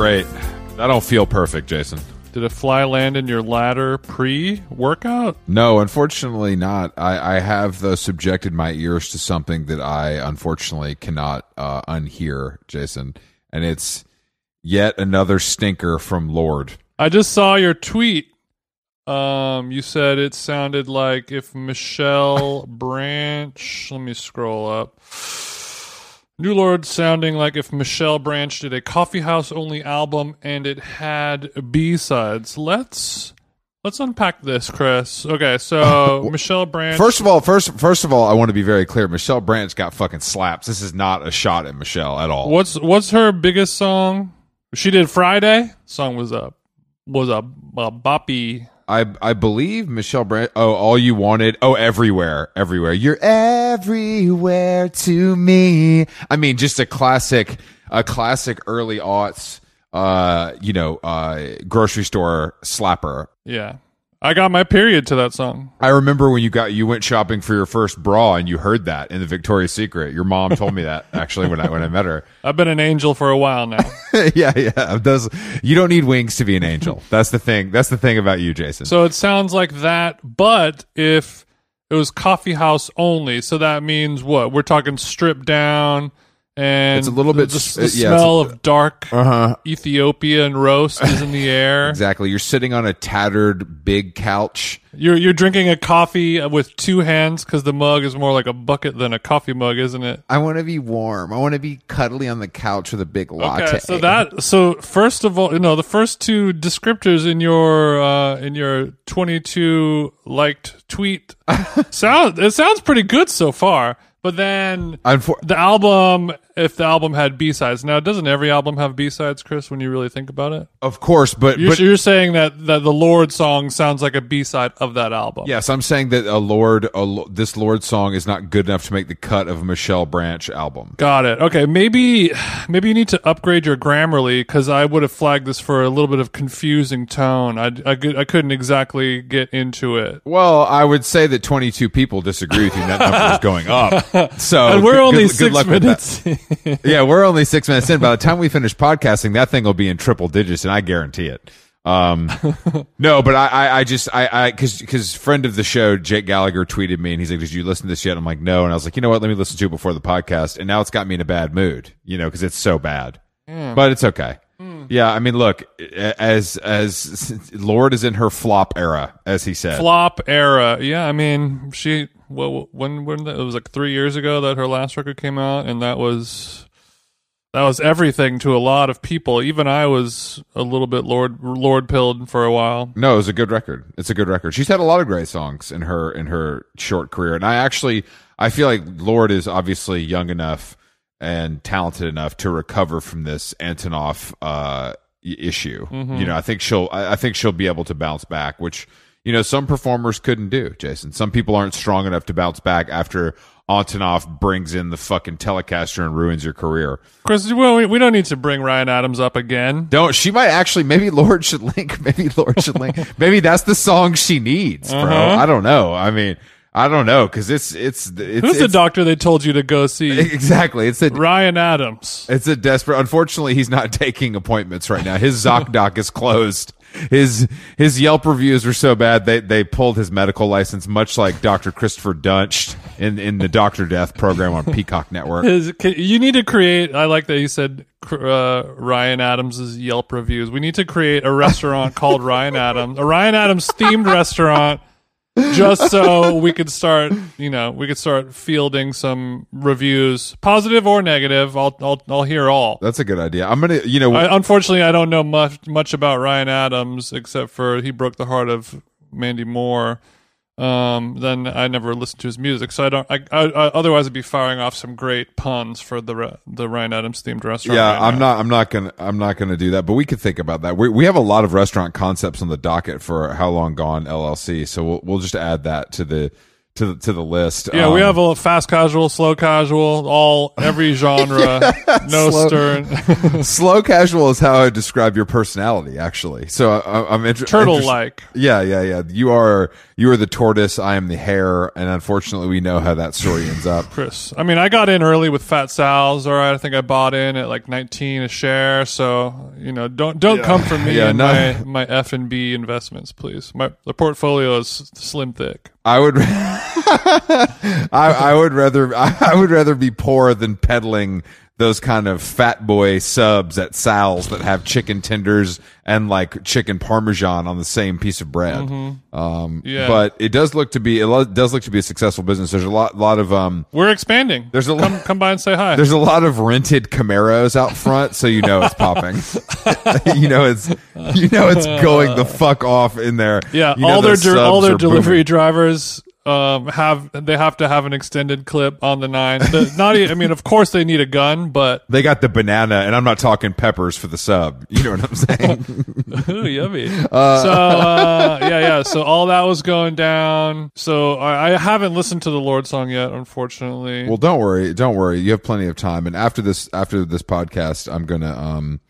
Great. That don't feel perfect, Jason. Did a fly land in your ladder pre-workout? No, unfortunately not. I, I have though subjected my ears to something that I unfortunately cannot uh, unhear, Jason, and it's yet another stinker from Lorde. I just saw your tweet. Um, you said it sounded like if Michelle Branch. Let me scroll up. New Lorde sounding like if Michelle Branch did a coffee house only album and it had B sides. Let's let's unpack this, Chris. Okay, so Michelle Branch. First of all, first first of all, I want to be very clear. Michelle Branch got fucking slaps. This is not a shot at Michelle at all. what's what's her biggest song? She did Friday. Song was a was a, a uh, boppy. I I believe Michelle Branch. Oh, all you wanted. Oh, everywhere, everywhere. You're everywhere to me. I mean, just a classic, a classic early aughts. Uh, you know, uh, grocery store slapper. Yeah, I got my period to that song. I remember when you got you went shopping for your first bra and you heard that in the Victoria's Secret. Your mom told me that actually when I when I met her. I've been an angel for a while now. yeah, yeah. Those you don't need wings to be an angel. That's the thing. That's the thing about you, Jason. So it sounds like that, but if it was coffee house only, so that means what? We're talking stripped down and It's a little bit the, s- the yeah, it's a- smell of dark uh-huh. Ethiopian roast is in the air. Exactly. You're sitting on a tattered big couch. You're you're drinking a coffee with two hands because the mug is more like a bucket than a coffee mug, isn't it? I want to be warm. I want to be cuddly on the couch with a big latte. Okay, so that so first of all, you know, the first two descriptors in your uh in your 22 liked tweet sound it sounds pretty good so far. But then Unfor- the album, if the album had B sides, now doesn't every album have B sides, Chris? When you really think about it, of course, but you're, but you're saying that that the Lorde song sounds like a B side of that album. yes, I'm saying that a Lorde, a, this Lorde song is not good enough to make the cut of a Michelle Branch album. Got it. Okay, maybe maybe you need to upgrade your Grammarly because I would have flagged this for a little bit of confusing tone. I, I, I couldn't exactly get into it. Well, I would say that 22 people disagree with you. That number is going up. So And we're good- only good- good six that. minutes. Yeah, we're only six minutes in. By the time we finish podcasting, that thing will be in triple digits, and I guarantee it. Um, no, but I, I, I just, I, I, cause, cause friend of the show, Jake Gallagher tweeted me and he's like, did you listen to this yet? I'm like, no. And I was like, you know what? Let me listen to it before the podcast. And now it's got me in a bad mood, you know, cause it's so bad, but it's okay. Yeah. I mean, look, as, as Lorde is in her flop era, as he said. Flop era. Yeah, I mean, she. Well, when when that, it was like three years ago that her last record came out, and that was that was everything to a lot of people. Even I was a little bit lorde lorde pilled for a while. No, it was a good record. It's a good record. She's had a lot of great songs in her in her short career, and I actually I feel like Lorde is obviously young enough and talented enough to recover from this Antonoff uh, issue. You know, I think she'll I think she'll be able to bounce back, which you know some performers couldn't do. Jason, some people aren't strong enough to bounce back after Antonoff brings in the fucking Telecaster and ruins your career. Chris, well, we, we don't need to bring Ryan Adams up again. Don't she might actually maybe Lorde should link maybe Lorde should link maybe that's the song she needs, bro. Uh-huh. I don't know. I mean, I don't know because it's it's it's, Who's the doctor they told you to go see? exactly it's a Ryan Adams. it's a desperate. Unfortunately, he's not taking appointments right now. His ZocDoc is closed. His his Yelp reviews were so bad they they pulled his medical license, much like Dr. Christopher Duntsch in in the Doctor Death program on Peacock Network. His, you need to create. I like that you said uh, Ryan Adams's Yelp reviews. We need to create a restaurant called Ryan Adams, a Ryan Adams themed restaurant, just so we could start. You know, we could start fielding some reviews, positive or negative. I'll I'll I'll hear all. That's a good idea. I'm gonna you know I, unfortunately, I don't know much much about Ryan Adams except for he broke the heart of Mandy Moore. Um, then I never listened to his music, so I don't. I, I, I otherwise I'd be firing off some great puns for the re- the Ryan Adams themed restaurant. Yeah, right I'm now. not. I'm not gonna. I'm not gonna do that. But we could think about that. We we have a lot of restaurant concepts on the docket for How Long Gone LLC. So we'll we'll just add that to the to the, to the list. Yeah, we Um, have a fast casual, slow casual, all every genre. no slow- stern, slow casual is how I describe your personality. Actually, so I, I'm inter- turtle like. Yeah, yeah, yeah. You are you are the tortoise. I am the hare, and unfortunately, we know how that story ends up. Chris. I mean, I got in early with Fat Sal's. All right, I think I bought in at like 19 a share. So you know, don't don't come for me Yeah, and no. my my F and B investments, please. My the portfolio is slim thick. I would, I, I would rather, I would rather be poor than peddling those kind of fat boy subs at Sal's that have chicken tenders and like chicken parmesan on the same piece of bread. Um, Yeah. but it does look to be, it lo- does look to be a successful business. There's a lot, lot of, um, We're expanding. There's a come lot- come by and say hi. there's a lot of rented Camaros out front, so you know it's popping. you know it's, you know it's going the fuck off in there. Yeah, You know all their der- all their delivery booming. drivers um, have they have to have an extended clip on the nine. The, not even, I mean, of course they need a gun, but They got the banana, and I'm not talking peppers for the sub. You know what I'm saying? ooh, yummy. so uh, yeah, yeah. So all that was going down. So I, I haven't listened to the Lorde song yet, unfortunately. well, don't worry, don't worry. You have plenty of time. And after this, after this podcast, I'm gonna, um,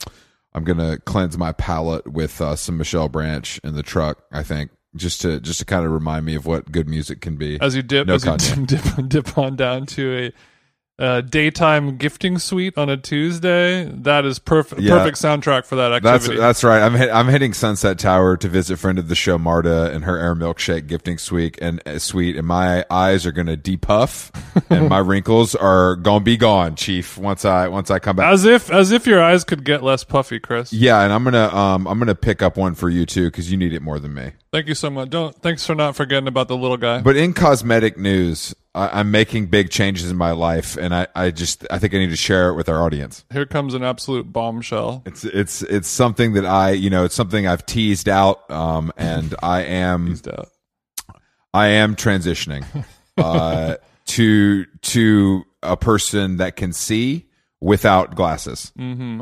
I'm gonna cleanse my palate with uh, some Michelle Branch in the truck. I think just to just to kind of remind me of what good music can be. as you dip, No as you dip, dip on down to a uh, daytime gifting suite on a Tuesday. That is perfect. Yeah. Perfect soundtrack for that That's activity. that's right. I'm hit, I'm hitting Sunset Tower to visit friend of the show Marta and her air milkshake gifting suite and uh, suite, and my eyes are gonna depuff, and my wrinkles are gonna be gone, Chief. Once I once I come back. as if as if your eyes could get less puffy, Chris. Yeah, and I'm gonna um I'm gonna pick up one for you too because you need it more than me. Thank you so much. Don't thanks for not forgetting about the little guy. But in cosmetic news, I, I'm making big changes in my life, and I I just I think I need to share it with our audience. Here comes an absolute bombshell. It's it's it's something that I you know it's something I've teased out, um, and I am I am transitioning uh, to to a person that can see without glasses. Mm-hmm.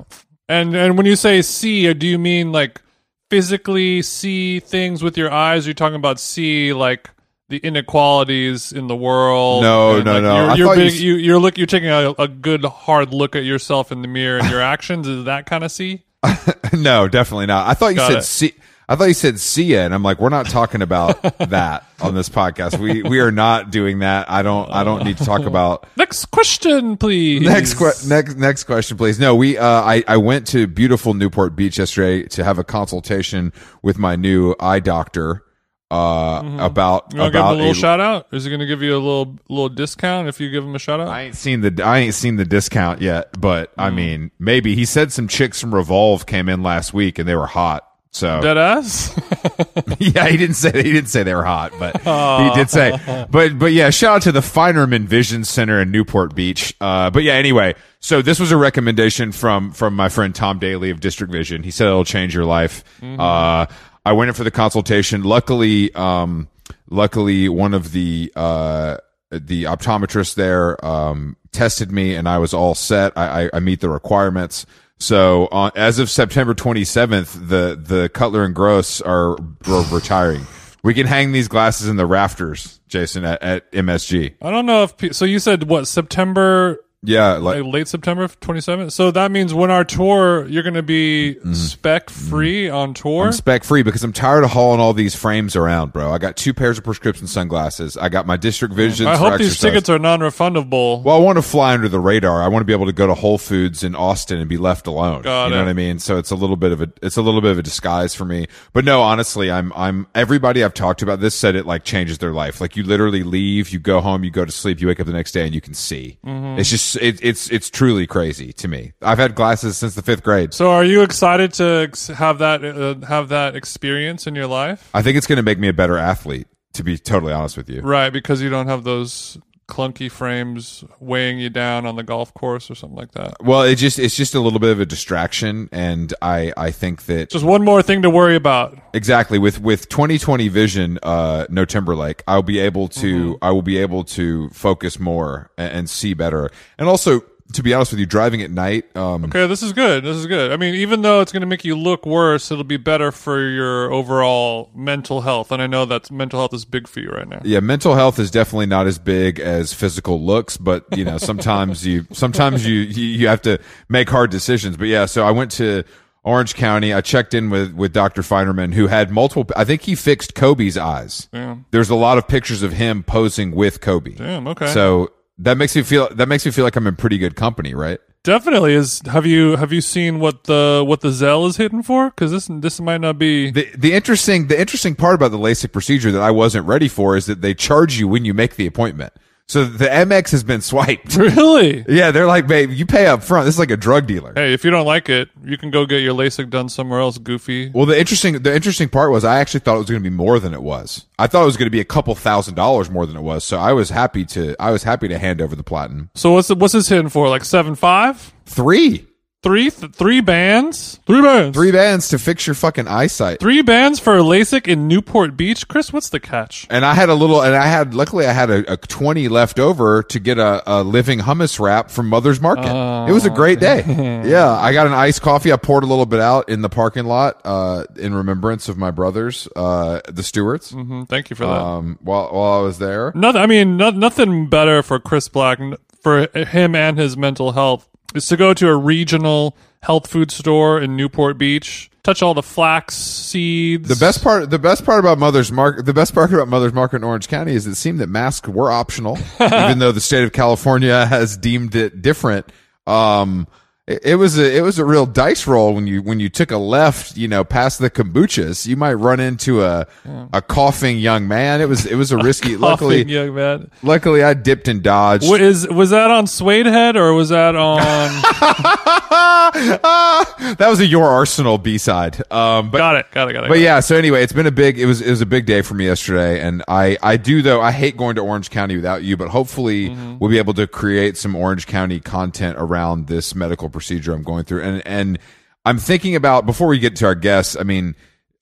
And and when you say see, do you mean like physically see things with your eyes? You're you talking about see like the inequalities in the world? No, no, like, no. You're, you're thought you big. s- You, look. You're taking a, a good hard look at yourself in the mirror and your actions. Is that kind of see? no, definitely not. I thought you Got said it. see. I thought you said see ya, and I'm like, we're not talking about that on this podcast. We we are not doing that. I don't I don't need to talk about Next question, please. next que- next next question, please. No, we uh, I I went to beautiful Newport Beach yesterday to have a consultation with my new eye doctor uh about Mm-hmm. You want to give him a about little shout out? Is he going to give you a little little discount if you give him a shout out? I ain't seen the I ain't seen the discount yet, but I mean, maybe he said some chicks from Revolve came in last week and they were hot. So Dead ass. yeah, he didn't say he didn't say they were hot, but he did say. But but yeah, shout out to the Feinerman Vision Center in Newport Beach. Uh, but yeah, anyway, so this was a recommendation from from my friend Tom Daly of District Vision. He said it'll change your life. Uh, I went in for the consultation. Luckily, um, luckily one of the uh the optometrists there um tested me and I was all set. I I, I meet the requirements. So as of September 27th, the the Cutler and Gross are, are retiring. We can hang these glasses in the rafters, Jason, at, at MSG. I don't know if so. You said what September Yeah, like like late September 27th. So that means when our tour, you're going to be Mm-hmm. spec free on tour. I'm spec free because I'm tired of hauling all these frames around, bro. I got two pairs of prescription sunglasses. I got my District Vision. I hope these tickets are non-refundable. Well, I want to fly under the radar. I want to be able to go to Whole Foods in Austin and be left alone. Got you know what I mean? So it's a little bit of a it's a little bit of a disguise for me. But no, honestly, I'm I'm everybody I've talked to about this said it like changes their life. Like you literally leave, you go home, you go to sleep, you wake up the next day and you can see. Mm-hmm. It's just it, it's it's truly crazy to me. I've had glasses since the fifth grade. so are you excited to ex- have that uh, have that experience in your life? I think it's going to make me a better athlete. To be totally honest with you. Right, because you don't have those clunky frames weighing you down on the golf course or something like that. Well, it just it's just a little bit of a distraction, and I I think that Just one more thing to worry about. exactly with with 2020 vision, uh, no Timberlake, I'll be able to I will be able to focus more and, and see better, and also to be honest with you, driving at night. Um, Okay, this is good. This is good. I mean, even though it's going to make you look worse, it'll be better for your overall mental health. And I know that mental health is big for you right now. Yeah, mental health is definitely not as big as physical looks, but you know, sometimes you sometimes you you you have to make hard decisions. But yeah, so I went to Orange County. I checked in with with Dr. Feinerman, who had multiple. I think he fixed Kobe's eyes. Damn. There's a lot of pictures of him posing with Kobe. Damn. Okay. So that makes me feel that makes me feel like I'm in pretty good company, right? Definitely is. Have you have you seen what the what the Zell is hitting for? Because this this might not be. The the interesting the interesting part about the LASIK procedure that I wasn't ready for is that they charge you when you make the appointment. So the Amex has been swiped. Really? Yeah, they're like, babe, you pay up front. This is like a drug dealer. Hey, if you don't like it, you can go get your LASIK done somewhere else. Goofy. Well, the interesting the interesting part was I actually thought it was going to be more than it was. I thought it was going to be a couple thousand dollars more than it was. So I was happy to I was happy to hand over the platinum. So what's the, what's this hitting for? Like seven five? Three Three th- three bands? Three bands. three bands to fix your fucking eyesight. Three bands for LASIK in Newport Beach. Chris, what's the catch? And I had a little, and I had, luckily I had a, a 20 left over to get a, a living hummus wrap from Mother's Market. it was a great day. yeah. I got an iced coffee. I poured a little bit out in the parking lot, uh, in remembrance of my brothers, uh, the Stewarts, hmm Thank you for that. um, while, while I was there. Nothing. I mean, no, nothing better for Chris Black for him and his mental health is to go to a regional health food store in Newport Beach, touch all the flax seeds. The best part, the best part about Mother's Market, the best part about Mother's Market in Orange County is it seemed that masks were optional, even though the state of California has deemed it different. Um, it, it was a, it was a real dice roll when you, when you took a left, you know, past the kombuchas, you might run into a, a coughing young man. It was, it was a risky, luckily, Coughing young man. luckily I dipped and dodged. What is was that on Suedehead or was that on? that was a Your Arsenal B side. Um, but got it. Got it. Got it. But yeah, so anyway, it's been a big it was it was a big day for me yesterday and I I do though I hate going to Orange County without you, but hopefully we'll be able to create some Orange County content around this medical procedure I'm going through. And and I'm thinking about before we get to our guests, I mean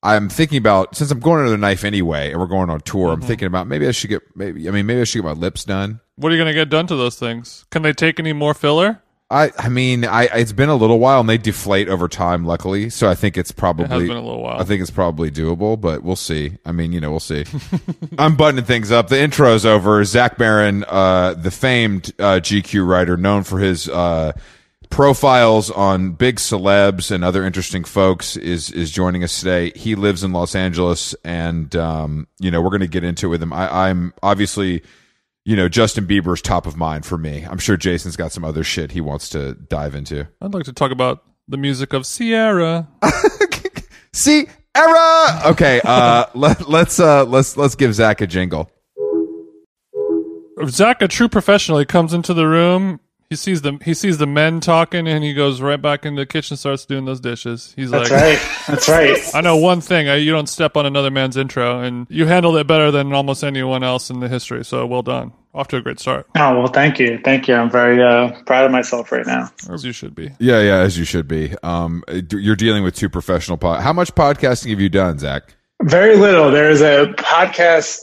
I'm thinking about since I'm going under the knife anyway and we're going on tour, I'm thinking about maybe I should get maybe I mean maybe I should get my lips done. What are you gonna get done to those things? Can they take any more filler? I I mean I it's been a little while and they deflate over time luckily, so I think it's probably It has been a little while. I think it's probably doable, but we'll see. I mean, you know, we'll see. I'm buttoning things up. The intro's over. Zach Baron, uh, the famed uh, GQ writer, known for his uh, profiles on big celebs and other interesting folks, is is joining us today. He lives in Los Angeles, and um, you know, we're going to get into it with him. I, I'm obviously. You know, Justin Bieber's top of mind for me. I'm sure Jason's got some other shit he wants to dive into. I'd like to talk about the music of Sierra. See, era. Okay, uh, let, let's uh, let's let's give Zach a jingle. Zach, a true professional, he comes into the room. He sees the he sees the men talking, and he goes right back into the kitchen, starts doing those dishes. He's like That's like, right. That's right. I know one thing: I, you don't step on another man's intro, and you handled it better than almost anyone else in the history. So well done. Off to a great start, Oh well, thank you, thank you. I'm very uh, proud of myself right now. as you should be. Yeah, yeah, as you should be. Um, you're dealing with two professional pod. How much podcasting have you done, Zach? Very little. There is a podcast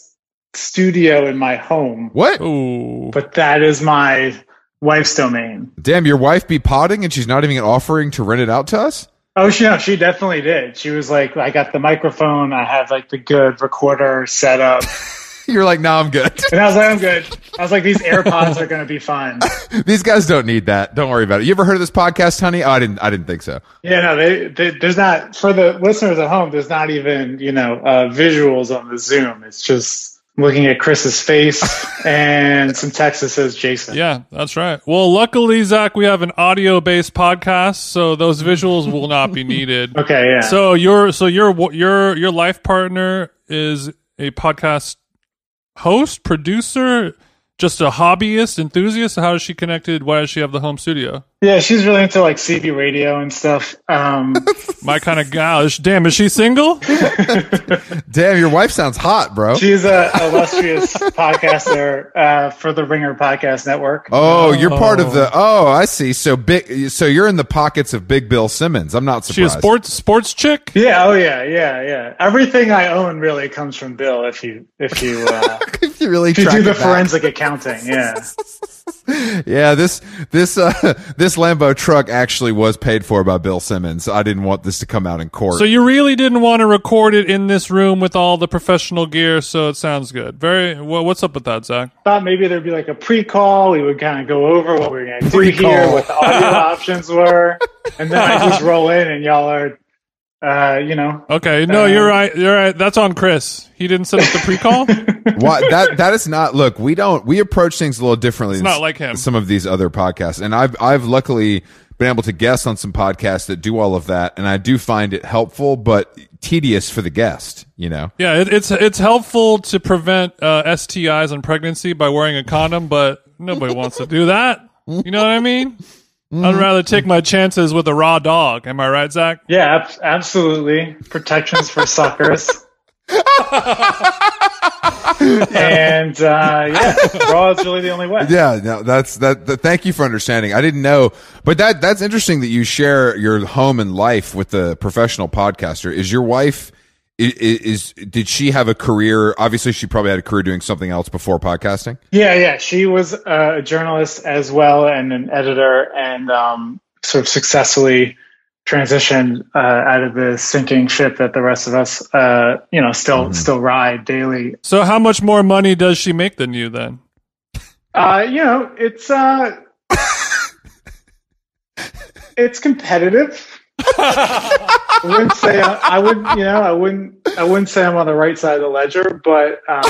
studio in my home, What? Ooh, but that is my wife's domain. Damn, your wife be potting and she's not even offering to rent it out to us. Oh, she no, she definitely did. She was like, I got the microphone. I have like the good recorder set up, You're like, no, I'm good. and I was like, I'm good. I was like, these AirPods are going to be fine. These guys don't need that. Don't worry about it. You ever heard of this podcast, honey? Oh, I didn't. I didn't think so. Yeah, no, they, they, there's not for the listeners at home. There's not even you know uh, visuals on the Zoom. It's just looking at Chris's face and some text that says Jason. yeah, that's right. Well, luckily, Zach, we have an audio-based podcast, so those visuals will not be needed. Okay, yeah. So your so your your your life partner is a podcast host, producer, just a hobbyist, enthusiast. How is she connected? Why does she have the home studio? yeah, she's really into like CB radio and stuff. Um, My kind of gal. Damn, is she single? Damn, your wife sounds hot, bro. she's a illustrious podcaster uh, for the Ringer Podcast Network. Oh, you're part of the. Oh, I see. So big. So you're in the pockets of Big Bill Simmons. I'm not surprised. She a sports sports chick. Yeah, oh yeah, yeah, yeah. Everything I own really comes from Bill. If you, if you, uh, you really To track do the it back. forensic accounting, yeah. Yeah, this this uh this Lambo truck actually was paid for by Bill Simmons. I didn't want this to come out in court. So you really didn't want to record it in this room with all the professional gear, so it sounds good. Very. Well, what's up with that, Zach? Thought maybe there'd be like a pre-call. We would kind of go over what we were going to do Pre-call. here, what the audio options were, and then I just roll in, and y'all are, uh, you know, Okay, no, Uh, you're right. You're right. That's on Chris. He didn't set up the pre-call. What that that is not. Look, we don't we approach things a little differently. It's than not like him. Some of these other podcasts, and I've I've luckily been able to guest on some podcasts that do all of that, and I do find it helpful, but tedious for the guest. You know. yeah, it, it's it's helpful to prevent uh, STIs and pregnancy by wearing a condom, but nobody wants to do that. You know what I mean? I'd rather take my chances with a raw dog. Am I right, Zach? yeah, ab- absolutely, protections for suckers. and uh, yeah, raw is really the only way. Yeah, no, that's that, that. Thank you for understanding. I didn't know, but that that's interesting that you share your home and life with the professional podcaster. Is your wife? I- i- Is, did she have a career? Obviously, she probably had a career doing something else before podcasting. Yeah, yeah. She was uh, a journalist as well and an editor, and um, sort of successfully transitioned uh, out of the sinking ship that the rest of us, uh, you know, still still ride daily. So, how much more money does she make than you then? Uh, you know, it's uh, it's competitive. I wouldn't say I, I would, you know, I wouldn't, I wouldn't say I'm on the right side of the ledger, but um,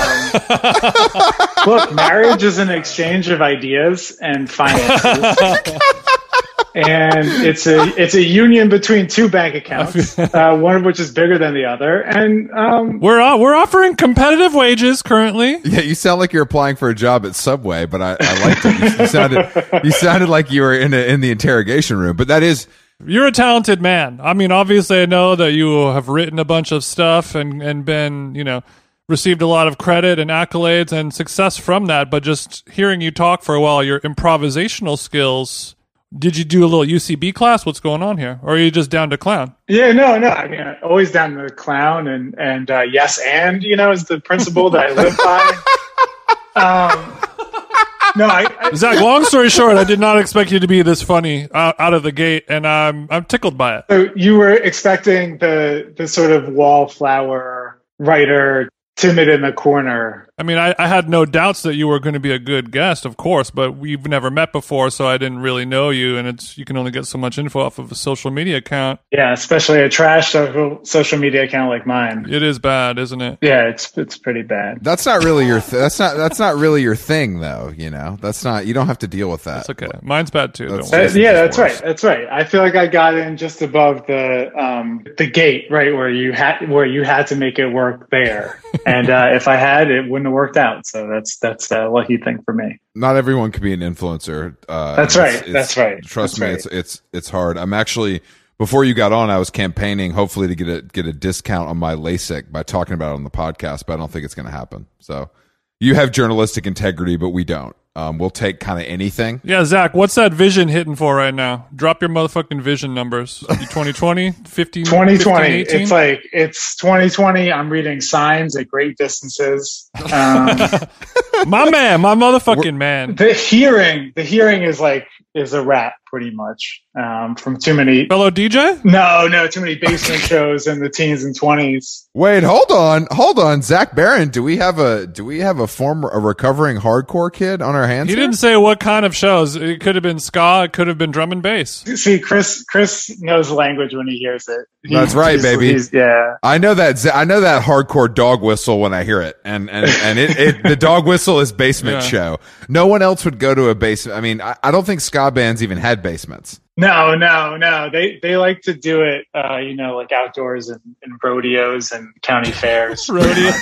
look, marriage is an exchange of ideas and finances. and it's a it's a union between two bank accounts, uh, one of which is bigger than the other. And um, We're uh, we're offering competitive wages currently. Yeah, you sound like you're applying for a job at Subway, but I, I liked it. You, you sounded you sounded like you were in a, in the interrogation room. But that is You're a talented man. I mean, obviously, I know that you have written a bunch of stuff and and been, you know, received a lot of credit and accolades and success from that. But just hearing you talk for a while, your improvisational skills. Did you do a little UCB class? What's going on here, or are you just down to clown? yeah, no, no. I mean, I'm always down to clown and and uh, yes, and you know, is the principle that I live by. Um, no, I, I Zach, long story short, I did not expect you to be this funny out, out of the gate, and I'm I'm tickled by it. So you were expecting the the sort of wallflower writer, timid in the corner. I mean, I, I had no doubts that you were going to be a good guest, of course, but we've never met before, so I didn't really know you, and it's you can only get so much info off of a social media account. Yeah, especially a trash social social media account like mine. It is bad, isn't it? Yeah, it's it's pretty bad. that's not really your th- that's not that's not really your thing though. You know, that's not you don't have to deal with that. It's okay. Mine's bad too. That's- Don't. Uh, yeah, that's worse. right. That's right. I feel like I got in just above the um, the gate, right where you had where you had to make it work there. and uh, if I had, it wouldn't have worked out. So that's that's a lucky thing for me. Not everyone can be an influencer. Uh, That's right. it's- That's right. Trust That's me, right. it's it's it's hard. I'm actually before you got on, I was campaigning hopefully to get a get a discount on my LASIK by talking about it on the podcast, but I don't think it's going to happen. So you have journalistic integrity, but we don't. Um, we'll take kind of anything. Yeah, Zach, what's that vision hitting for right now? Drop your motherfucking vision numbers. 2020, 15, 2020. 15, It's like it's 2020. I'm reading signs at great distances. Um, my man, my motherfucking man. the hearing, the hearing is like is a wrap pretty much um, from too many. Fellow DJ? No, no, too many basement shows in the teens and twenties. Wait, hold on, hold on, Zach Baron. Do we have a do we have a former a recovering hardcore kid on our hands? He here? didn't say what kind of shows. It could have been ska, it could have been drum and bass. See, Chris, Chris knows language when he hears it. He- That's right, he's- baby. he's- yeah. I know that I know that hardcore dog whistle when I hear it, and and and it, it the dog whistle is basement Yeah. show. No one else would go to a basement. I mean, I, I don't think ska bands even had basements. No, no, no. They they like to do it, uh, you know, like outdoors and, and rodeos and county fairs. Rodeo.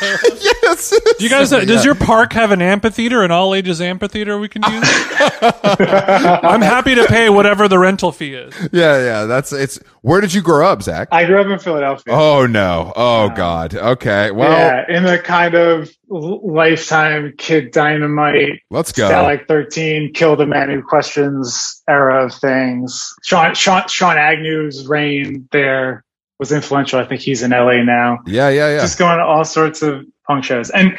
yes. Do you guys, does your park have an amphitheater, an all ages amphitheater we can use? I'm happy to pay whatever the rental fee is. Yeah, yeah. That's it's. Where did you grow up, Zach? I grew up in Philadelphia. Oh no. Oh God. Okay. Well, yeah, in the kind of l- lifetime kid dynamite, let's go. like 13, kill the man who questions era of things. Sean, Sean, Sean Agnew's reign there was influential. I think he's in LA now. Yeah, yeah, yeah. Just going to all sorts of punk shows. And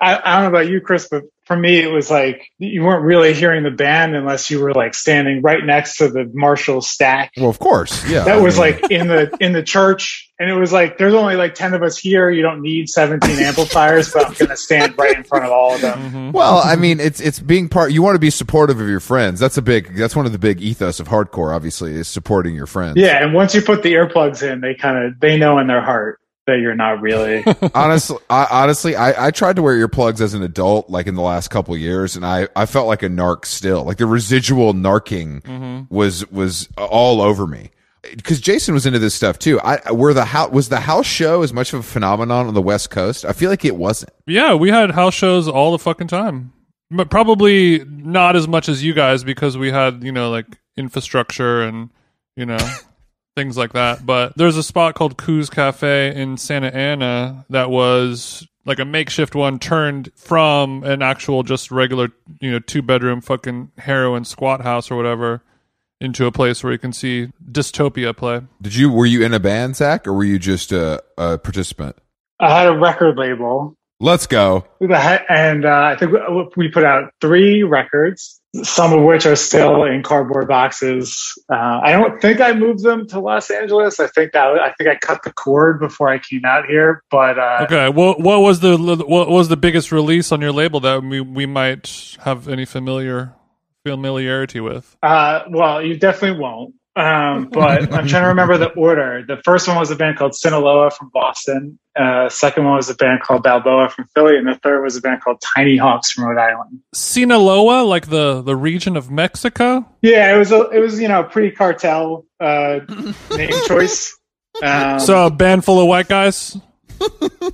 I, I don't know about you, Chris, but for me, it was like you weren't really hearing the band unless you were like standing right next to the Marshall stack. Well, of course, yeah. That I was mean, like in the in the church, and it was like there's only like ten of us here. You don't need seventeen amplifiers, but I'm gonna stand right in front of all of them. Mm-hmm. Well, I mean, it's it's being part. You want to be supportive of your friends. That's a big. That's one of the big ethos of hardcore. Obviously, is supporting your friends. Yeah, and once you put the earplugs in, they kind of they know in their heart that you're not really. honestly, I, honestly, I, I tried to wear earplugs as an adult, like in the last couple years, and I, I felt like a narc still. Like the residual narking mm-hmm. was was all over me. Because Jason was into this stuff too. I were the house was the house show as much of a phenomenon on the West Coast. I feel like it wasn't. Yeah, we had house shows all the fucking time. But probably not as much as you guys because we had, you know, like infrastructure and, you know, things like that. But there's a spot called Koo's Cafe in Santa Ana that was like a makeshift one turned from an actual just regular, you know, two bedroom fucking heroin squat house or whatever into a place where you can see dystopia play. Did you were you in a band, Zach, or were you just a, a participant? I had a record label, Let's go. and uh, I think we put out three records, some of which are still in cardboard boxes. Uh, I don't think I moved them to Los Angeles. I think that I think I cut the cord before I came out here, but uh, Okay, what what was the what was the biggest release on your label that we we might have any familiar familiarity with? Uh, well, you definitely won't. Um, but I'm trying to remember the order. The first one was a band called Sinaloa from Boston. Uh, second one was a band called Balboa from Philly, and the third was a band called Tiny Hawks from Rhode Island. Sinaloa, like the the region of Mexico. Yeah, it was a, it was you know pre cartel uh, name choice. Um, So a band full of white guys.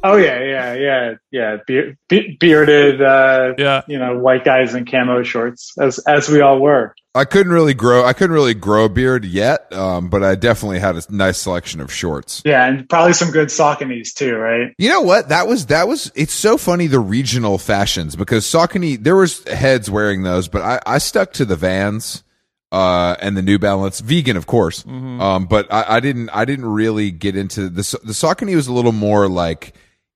Oh yeah, yeah, yeah, yeah, Be- be- bearded, uh, Yeah, you know, white guys in camo shorts, as as we all were. I couldn't really grow. I couldn't really grow a beard yet, um, but I definitely had a nice selection of shorts. Yeah, and probably some good Sauconys too, right? You know what? That was that was. It's so funny the regional fashions because Saucony there was heads wearing those, but I, I stuck to the Vans uh, and the New Balance, vegan of course. Um, but I, I didn't I didn't really get into the the Saucony was a little more like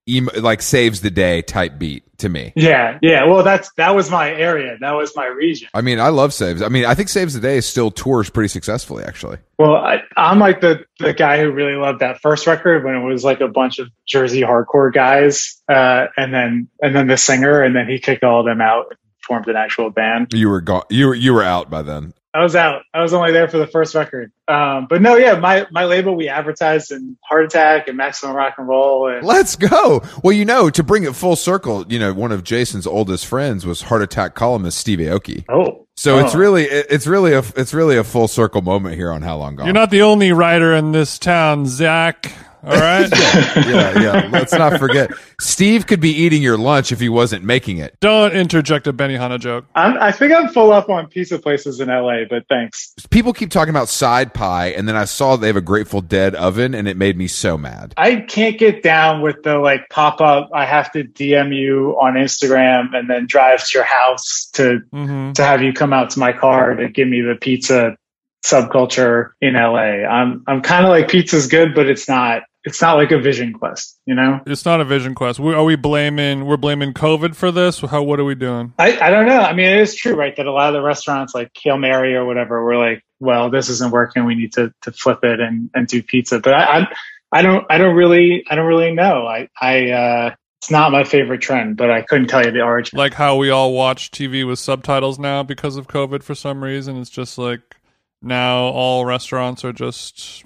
emo, like saves the day type beat to me. Yeah, yeah. Well, that's that was my area. That was my region. I mean, I love saves. I mean, I think saves the day still tours pretty successfully actually. Well, I, I'm like the the guy who really loved that first record when it was like a bunch of Jersey hardcore guys, uh, and then and then the singer, and then he kicked all of them out and formed an actual band. You were gone. You were you were out by then. I was out. I was only there for the first record. Um, but no, yeah, my my label we advertised in Heart Attack and Maximum Rock and Roll, and Let's go. Well, you know, to bring it full circle, you know, one of Jason's oldest friends was Heart Attack columnist Steve Aoki. oh, So it's Oh. really, it's really a, it's really a full circle moment here on How Long Gone. you're not the only writer in this town, Zach. All right, yeah, yeah. Let's not forget, Steve could be eating your lunch if he wasn't making it. don't interject a Benihana joke. I'm, I think I'm full up on pizza places in LA, but thanks. People keep talking about side pie, and then I saw they have a Grateful Dead oven, and it made me so mad. I can't get down with the like pop up. I have to DM you on Instagram and then drive to your house to hmm to have you come out to my car to give me the pizza subculture in LA. I'm I'm kind of like pizza's good, but it's not. It's not like a vision quest, you know. It's not a vision quest. We, are we blaming? We're blaming COVID for this. How? What are we doing? I, I don't know. I mean, it is true, right? That a lot of the restaurants, like Hail Mary or whatever, were like, "Well, this isn't working. We need to to flip it and and do pizza." But I I, I don't I don't really I don't really know. I I uh, it's not my favorite trend, but I couldn't tell you the origin. Like how we all watch TV with subtitles now because of COVID for some reason. It's just like now all restaurants are just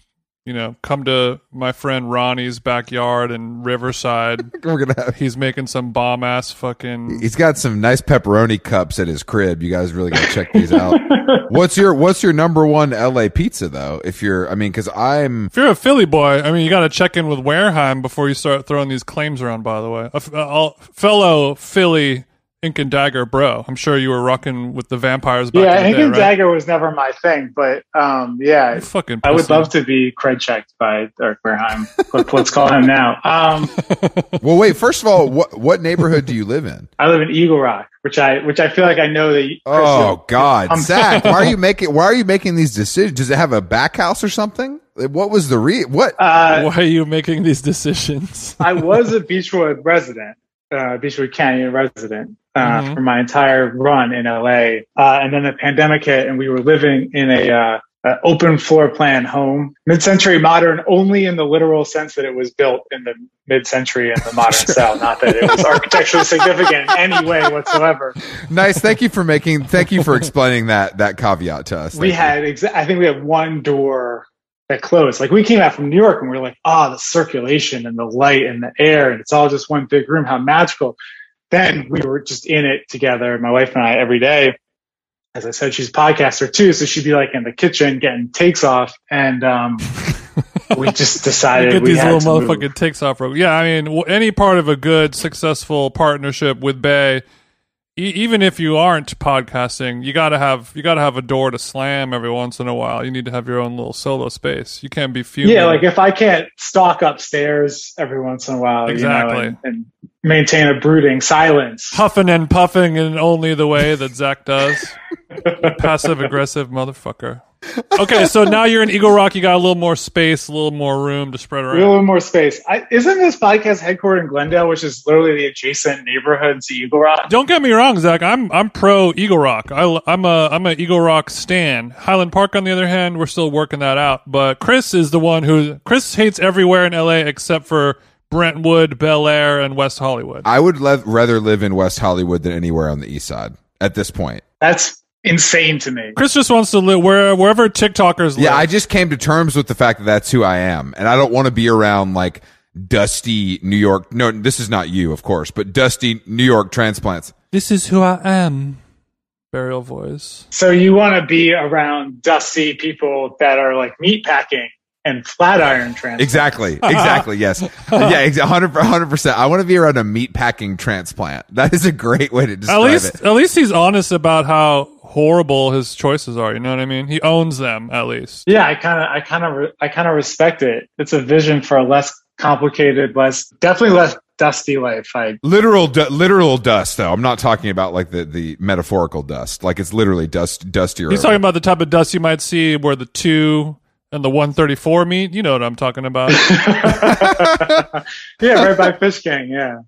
you know come to my friend Ronnie's backyard in Riverside. We're gonna have. He's making some bomb ass fucking. He's got some nice pepperoni cups at his crib. You guys really gotta check these out. what's your What's your number one LA pizza though? If you're, I mean, because I'm If you're a Philly boy, I mean, you got to check in with Wareheim before you start throwing these claims around. By the way, a f- all- fellow Philly Ink and Dagger bro, I'm sure you were rocking with the vampires back yeah, in Ink day, and right? Dagger was never my thing, but um, yeah, You fucking. I would love to be cred checked by Eric Wareheim. Let- Let's call him now. Um, well. Wait, first of all, what what neighborhood do you live in? I live in Eagle Rock, which I which I feel like I know that. you- Chris, Oh you'll- God, Um, Zach, why are you making Why are you making these decisions? Does it have a back house or something? What was the re? What? Uh, Why are you making these decisions? I was a Beachwood resident, uh, Beachwood Canyon resident uh, Mhm. for my entire run in LA, uh, and then the pandemic hit, and we were living in a, uh, open floor plan home, mid-century modern, only in the literal sense that it was built in the mid-century and the modern style, not that it was architecturally significant in any way whatsoever. nice. Thank you for making. Thank you for explaining that that caveat to us. we you. had exa- I think we had one door that closed. Like we came out from New York and we are like, oh, the circulation and the light and the air, and it's all just one big room. How magical. Then we were just in it together, my wife and I, every day. As I said, she's a podcaster too, so she'd be like in the kitchen getting takes off, and um, we just decided Get we these little to move. motherfucking takes off. Yeah, I mean, any part of a good, successful partnership with Bay, e- even if you aren't podcasting, you gotta have you gotta have a door to slam every once in a while. You need to have your own little solo space. You can't be fuming. Yeah, like if I can't stalk upstairs every once in a while, Exactly. you know, and, and maintain a brooding silence. huffing and puffing in only the way that Zach does. Passive aggressive motherfucker. Okay, so now you're in Eagle Rock. You got a little more space, a little more room to spread around. A little more space. I, isn't this podcast headquartered in Glendale, which is literally the adjacent neighborhood to Eagle Rock? Don't get me wrong, Zach. I'm I'm pro Eagle Rock. I, I'm a I'm a Eagle Rock stan. Highland Park, on the other hand, we're still working that out. But Chris is the one who Chris hates everywhere in LA except for Brentwood, Bel Air, and West Hollywood. I would le- rather live in West Hollywood than anywhere on the East Side at this point. That's insane to me. Chris just wants to live where wherever TikTokers live. Yeah, I just came to terms with the fact that that's who I am, and I don't want to be around like dusty New York. No, this is not you, of course, but dusty New York transplants. this is who I am. Burial voice. So you want to be around dusty people that are like meat packing and flat iron trans. Exactly, exactly. yes, yeah, hundred percent. I want to be around a meat packing transplant. That is a great way to At describe least, it. at least he's honest about how horrible his choices are. You know what I mean? He owns them at least. Yeah, I kind of, I kind of, re- I kind of respect it. It's a vision for a less complicated, less, definitely less dusty life. I Literal, du- literal dust, though. I'm not talking about like the the metaphorical dust. Like it's literally dust, dustier. He's talking about the type of dust you might see where the two and the 134 meet. You know what I'm talking about. yeah, right by Fish King. Yeah,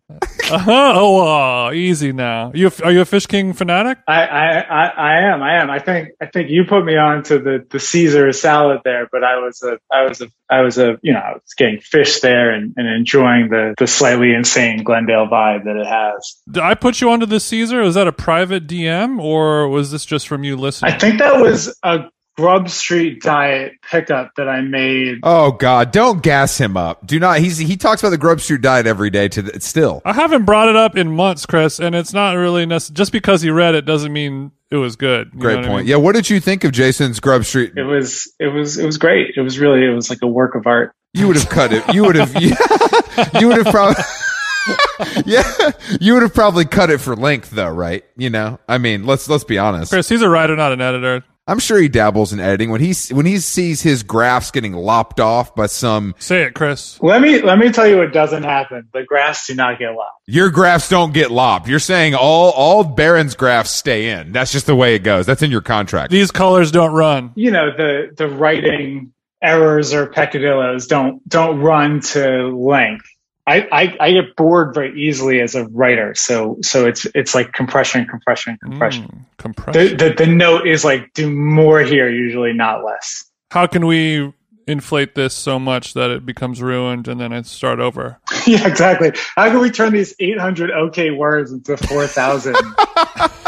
uh-huh. Oh, uh, easy now. You are you a Fish King fanatic? I, I, I, I am, I am. I think, I think you put me on to the the Caesar salad there, but I was a, I was a, I was a, you know, I was getting fish there and, and enjoying the the slightly insane Glendale vibe that it has. Did I put you onto the Caesar? Was that a private DM or was this just from you listening? I think that was a Grub Street diet pickup that I made. Oh God! Don't gas him up. Do not. He's he talks about the Grub Street diet every day. To the, still, I haven't brought it up in months, Chris, and it's not really necessary. Just because he read it doesn't mean it was good. You know great what I point. mean? Yeah. What did you think of Jason's Grub Street? It was, it was, it was great. It was really, it was like a work of art. You would have cut it. You would have. You, would have probably. yeah, you would have probably cut it for length, though, right? You know, I mean, let's let's be honest. Chris, he's a writer, not an editor. I'm sure he dabbles in editing when he when he sees his graphs getting lopped off by some. Say it, Chris. Let me, let me tell you what doesn't happen. The graphs do not get lopped. Your graphs don't get lopped. You're saying all all Baron's graphs stay in. That's just the way it goes. That's in your contract. These colors don't run. You know, the, the writing errors or peccadillos don't, don't run to length. I, I, I get bored very easily as a writer. So, so it's, it's like compression, compression, compression. Mm, compression. The, the, the note is like, do more here, usually not less. How can we inflate this so much that it becomes ruined and then I start over? yeah, exactly. How can we turn these 800 okay words into 4,000?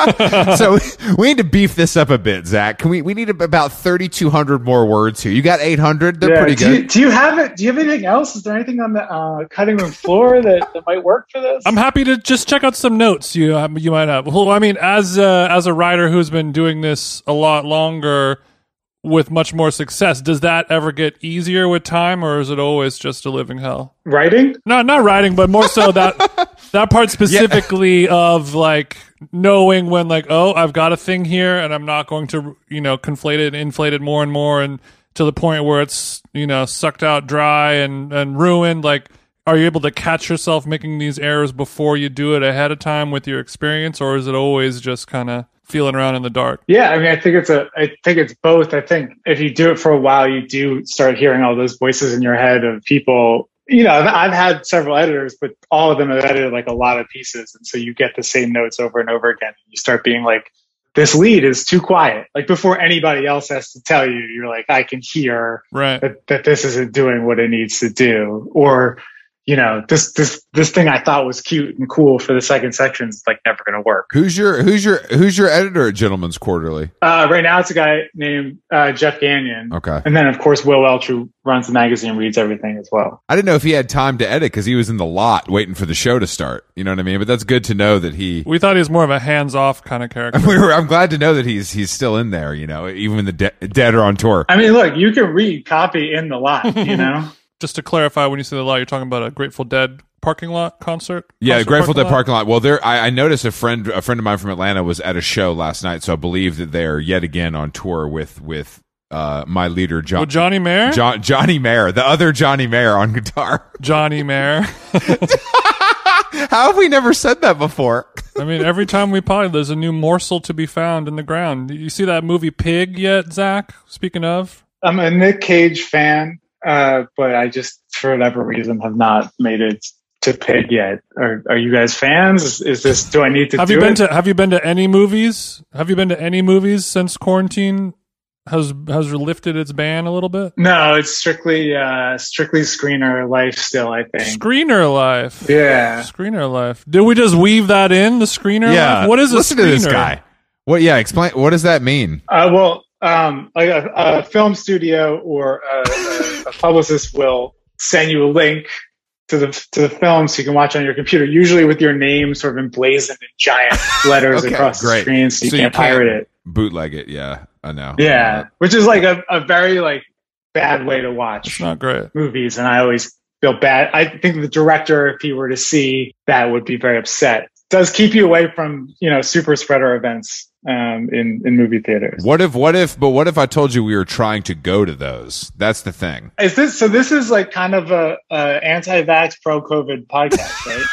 so we need to beef this up a bit, Zach. Can we? We need about 3,200 more words here. You got 800. They're pretty do good. You, do you have it? Do you have anything else? Is there anything on the uh, cutting room floor that, that might work for this? I'm happy to just check out some notes you you might have. Well, I mean, as uh, as a writer who's been doing this a lot longer with much more success, does that ever get easier with time, or is it always just a living hell? Writing? No, not writing, but more so that that part specifically of like knowing when like oh I've got a thing here and I'm not going to you know conflate it, and inflate it more and more, and to the point where it's you know sucked out dry and and ruined. Like, are you able to catch yourself making these errors before you do it ahead of time with your experience, or is it always just kind of feeling around in the dark? Yeah, I mean, I think it's a, I think it's both. I think if you do it for a while, you do start hearing all those voices in your head of people you know, I've, I've had several editors, but all of them have edited like a lot of pieces, and so you get the same notes over and over again. You start being like, "This lead is too quiet." Like before anybody else has to tell you, you're like, "I can hear Right. that, that this isn't doing what it needs to do," or you know, this this this thing I thought was cute and cool for the second section is like never going to work. Who's your who's your who's your editor at Gentleman's Quarterly? Uh, right now, it's a guy named uh, Geoff Gagnon, Okay. and then of course Will Welch, who runs the magazine, reads everything as well. I didn't know if he had time to edit because he was in the lot waiting for the show to start. You know what I mean? But that's good to know that he. We thought he was more of a hands-off kind of character. We were, I'm glad to know that he's he's still in there. You know, even when the de- dead are on tour. I mean, look, you can read copy in the lot, you know. Just to clarify, when you say the lot, you're talking about a Grateful Dead parking lot concert. Yeah, Concert Grateful Dead lot? parking lot. Well, there I, I noticed a friend a friend of mine from Atlanta was at a show last night, so I believe that they're yet again on tour with with uh, my leader John, With Johnny Mayer. John Johnny Mayer, the other Johnny Mayer on guitar. Johnny Mayer. How have we never said that before? I mean, every time we pod, there's a new morsel to be found in the ground. You see that movie Pig yet, Zach? Speaking of, I'm a Nick Cage fan, uh, but I just, for whatever reason, have not made it to Pig yet. Are Are you guys fans? Is, is this? Do I need to? have do you been it? to Have you been to any movies? Have you been to any movies since quarantine has has lifted its ban a little bit? No, it's strictly uh, strictly screener life still. I think. Screener life. Yeah. Screener life. Did we just weave that in the screener? life? What is a listen screener? to this guy? What? Yeah, explain. What does that mean? Uh, well, um, like a, a film studio or a, a, publicist will send you a link to the to the film so you can watch on your computer. Usually with your name sort of emblazoned in giant letters Okay, across great. the screen, so you So can't can't- pirate it. Bootleg it. Yeah, I know. Yeah, which is like a, a very like bad way to It's watch not great. movies, and I always feel bad. I think the director, if he were to see that, would be very upset. Does keep you away from you know super spreader events um, in in movie theaters. What if? What if? But what if I told you we were trying to go to those? That's the thing. Is this so? This is like kind of a, a anti-vax, pro-COVID podcast, right?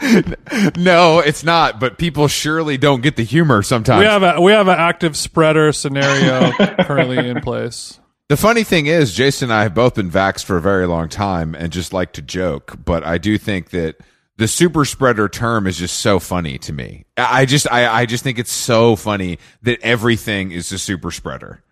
no, it's not. But people surely don't get the humor sometimes. We have a we have an active spreader scenario currently in place. The funny thing is, Jason and I have both been vaxxed for a very long time and just like to joke, but I do think that the super spreader term is just so funny to me. I just, I, I just think it's so funny that everything is a super spreader.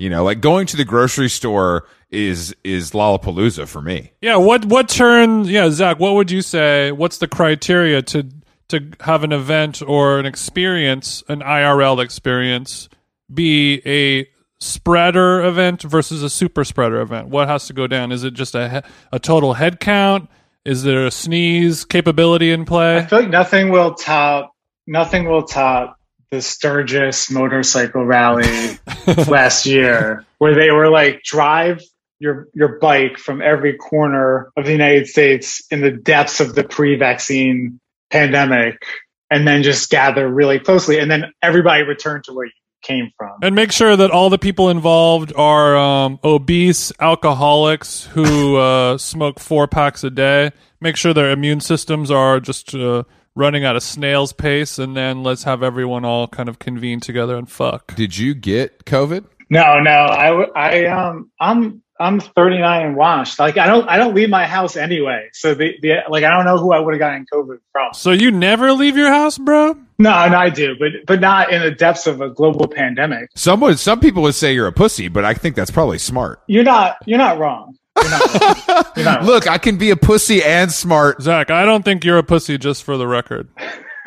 You know, like going to the grocery store is, is Lollapalooza for me. Yeah, what what turn? Yeah, Zach, what would you say? What's the criteria to to have an event or an experience, an IRL experience, be a spreader event versus a super spreader event? What has to go down? Is it just a a total head count? Is there a sneeze capability in play? I feel like nothing will top nothing will top the Sturgis motorcycle rally last year, where they were like drive your your bike from every corner of the United States in the depths of the pre-vaccine pandemic, and then just gather really closely, and then everybody return to where you came from. And make sure that all the people involved are um, obese alcoholics who uh, smoke four packs a day. Make sure their immune systems are just uh, running at a snail's pace, and then let's have everyone all kind of convene together and fuck. Did you get COVID? No, no, I, I, um, I'm, I'm 39 and washed. Like I don't, I don't leave my house anyway. So the, the, like, I don't know who I would have gotten COVID from. So you never leave your house, bro? No, no, I do, but, but not in the depths of a global pandemic. Some would, some people would say you're a pussy, but I think that's probably smart. You're not, you're not wrong. You're not wrong. You're not wrong. Look, I can be a pussy and smart, Zach, I don't think you're a pussy, just for the record.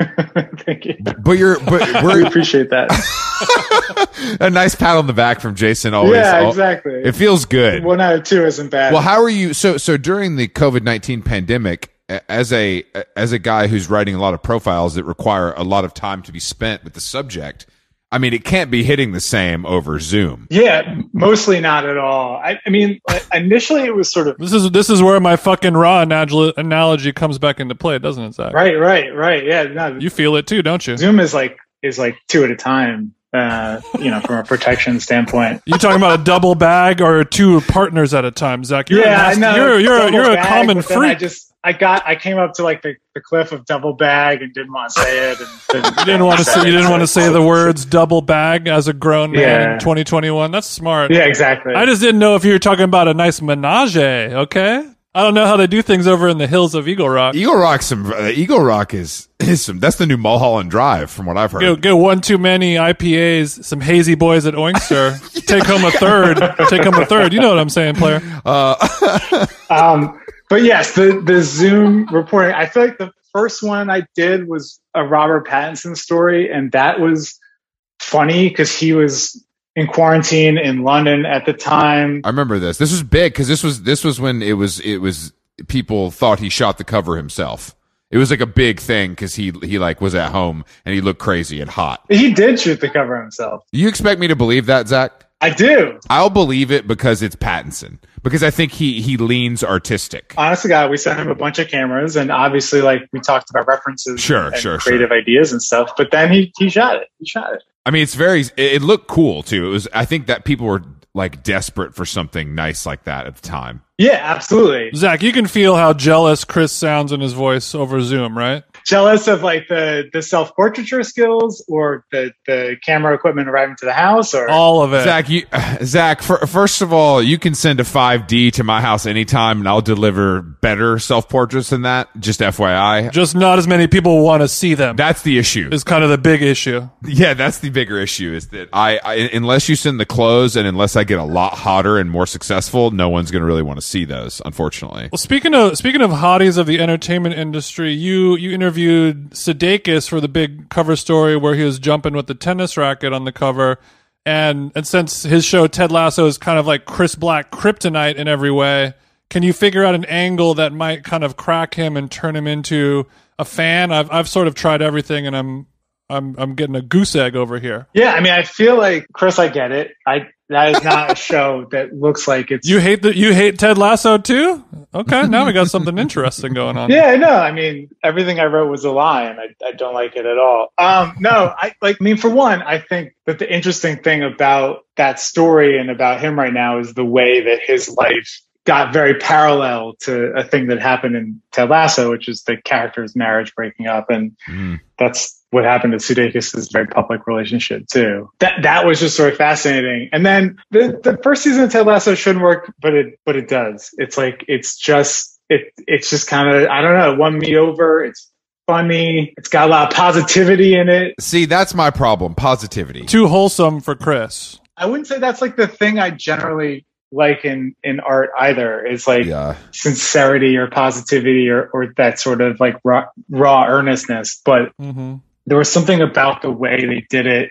Thank you. but you're, but We appreciate that. a nice pat on the back from Jason. Always, yeah, exactly. It feels good. One out of two isn't bad. Well, how are you? So, so during the COVID nineteen pandemic, as a as a guy who's writing a lot of profiles that require a lot of time to be spent with the subject, I mean, it can't be hitting the same over Zoom. yeah, mostly not at all. I, I mean, initially it was sort of This is this is where my fucking raw analogy comes back into play, doesn't it, Zach? right, right, right. Yeah, no, You feel it too, don't you? Zoom is like is like two at a time. Uh, you know, from a protection standpoint. You talking about a double bag or two partners at a time, Zach? You're a yeah, I nasty- know. You're you're double you're a common but then I freak. just I got I came up to like the, the cliff of double bag and didn't want to say it. And didn't, You didn't want to say you didn't want to say the words double bag as a grown man Yeah. in 2021. That's smart. Yeah, exactly. I just didn't know if you were talking about a nice menage. Okay, I don't know how they do things over in the hills of Eagle Rock. Eagle Rock, some uh, Eagle Rock is is some. That's the new Mulholland Drive, from what I've heard. Go, go one too many IPAs, some hazy boys at Oinkster. Take home a third. Take home a third. You know what I'm saying, player? Uh, Um, but yes, the the Zoom reporting. I feel like the first one I did was a Robert Pattinson story, and that was funny because he was in quarantine in London at the time. I remember this. This was big because this was this was when it was it was people thought he shot the cover himself. It was like a big thing because he he like was at home and he looked crazy and hot. He did shoot the cover himself. You expect me to believe that, Zach? I do. I'll believe it because it's Pattinson. Because I think he he leans artistic. Honestly, God, we sent him a bunch of cameras, and obviously, like we talked about references, Sure, and sure, creative ideas and stuff. But then he he shot it. He shot it. I mean, it's very. It looked cool too. It was. I think that people were like desperate for something nice like that at the time. Yeah, absolutely. Zach, you can feel how jealous Chris sounds in his voice over Zoom, right? Jealous of like the the self portraiture skills, or the the camera equipment arriving to the house, or All of it. Zach, you, Zach. For, first of all, you can send a 5D to my house anytime, and I'll deliver better self portraits than that. Just FYI, Just not as many people want to see them. that's the issue. is kind of the big issue. Yeah, that's the bigger issue. Is that I, I unless you send the clothes, and unless I get a lot hotter and more successful, no one's going to really want to see those. Unfortunately. Well, speaking of speaking of hotties of the entertainment industry, you you interviewed Sudeikis for the big cover story where he was jumping with the tennis racket on the cover, and and since his show Ted Lasso is kind of like Chris Black kryptonite in every way, can you figure out an angle that might kind of crack him and turn him into a fan? I've I've sort of tried everything, and I'm I'm I'm getting a goose egg over here. yeah. I mean, I feel like Chris. I get it. I that is not a show that looks like it's You hate the you hate Ted Lasso too? Okay, now we got something interesting going on. Yeah, no, I mean everything I wrote was a lie, and I, I don't like it at all. Um, no, I like. I mean, for one, I think that the interesting thing about that story and about him right now is the way that his life got very parallel to a thing that happened in Ted Lasso, which is the character's marriage breaking up, and Mm. that's what happened to Sudeikis' very public relationship too. That that was just sort of fascinating. And then the the first season of Ted Lasso shouldn't work, but it but it does. It's like it's just it it's just kind of I don't know, it won me over. It's funny. It's got a lot of positivity in it. See, that's my problem. Positivity. Too wholesome for Chris. I wouldn't say that's like the thing I generally like in in art either. Is like Yeah. sincerity or positivity or or that sort of like raw, raw earnestness, but hmm there was something about the way they did it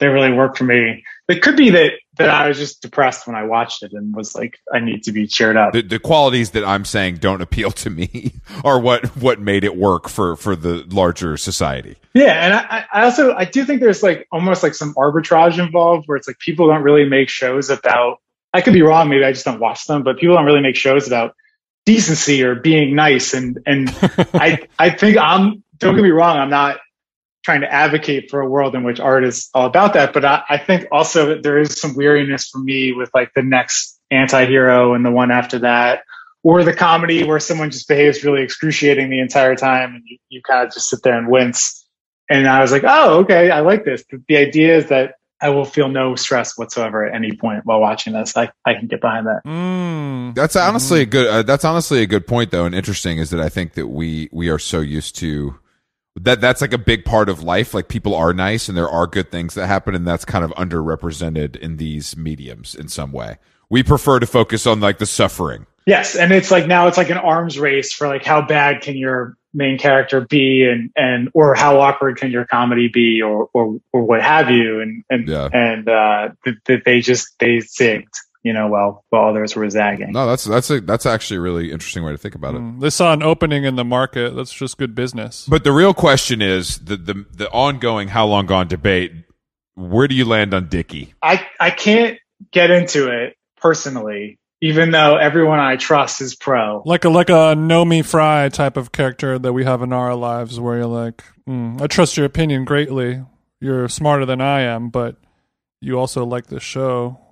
that really worked for me. It could be that that I was just depressed when I watched it and was like, I need to be cheered up. The, the qualities that I'm saying don't appeal to me are what what made it work for for the larger society. Yeah, and I, I also I do think there's like almost like some arbitrage involved where it's like people don't really make shows about. I could be wrong, maybe I just don't watch them, but people don't really make shows about decency or being nice. And and I I think I'm don't get me wrong, I'm not trying to advocate for a world in which art is all about that, but I, I think also that there is some weariness for me with like the next anti-hero and the one after that. Or the comedy where someone just behaves really excruciating the entire time and you, you kind of just sit there and wince. And I was like, oh, okay, I like this. The, the idea is that I will feel no stress whatsoever at any point while watching this. I, I can get behind that. Mm. That's honestly a good. Uh, that's honestly a good point, though, and interesting is that I think that we we are so used to that. That's like a big part of life. Like people are nice, and there are good things that happen, and that's kind of underrepresented in these mediums in some way. We prefer to focus on like the suffering. Yes, and it's like now it's like an arms race for like how bad can your main character be and and or how awkward can your comedy be or or or what have you and and Yeah. and uh that that they just they zigged you know while while others were zagging. No, that's that's a that's actually a really interesting way to think about it. Mm. They saw an opening in the market. That's just good business. But the real question is the the the ongoing how long gone debate. Where do you land on Dicky? I I can't get into it personally, even though everyone I trust is pro. Like a like a Naomi Fry type of character that we have in our lives, where you're like, mm, I trust your opinion greatly. You're smarter than I am, but you also like this show.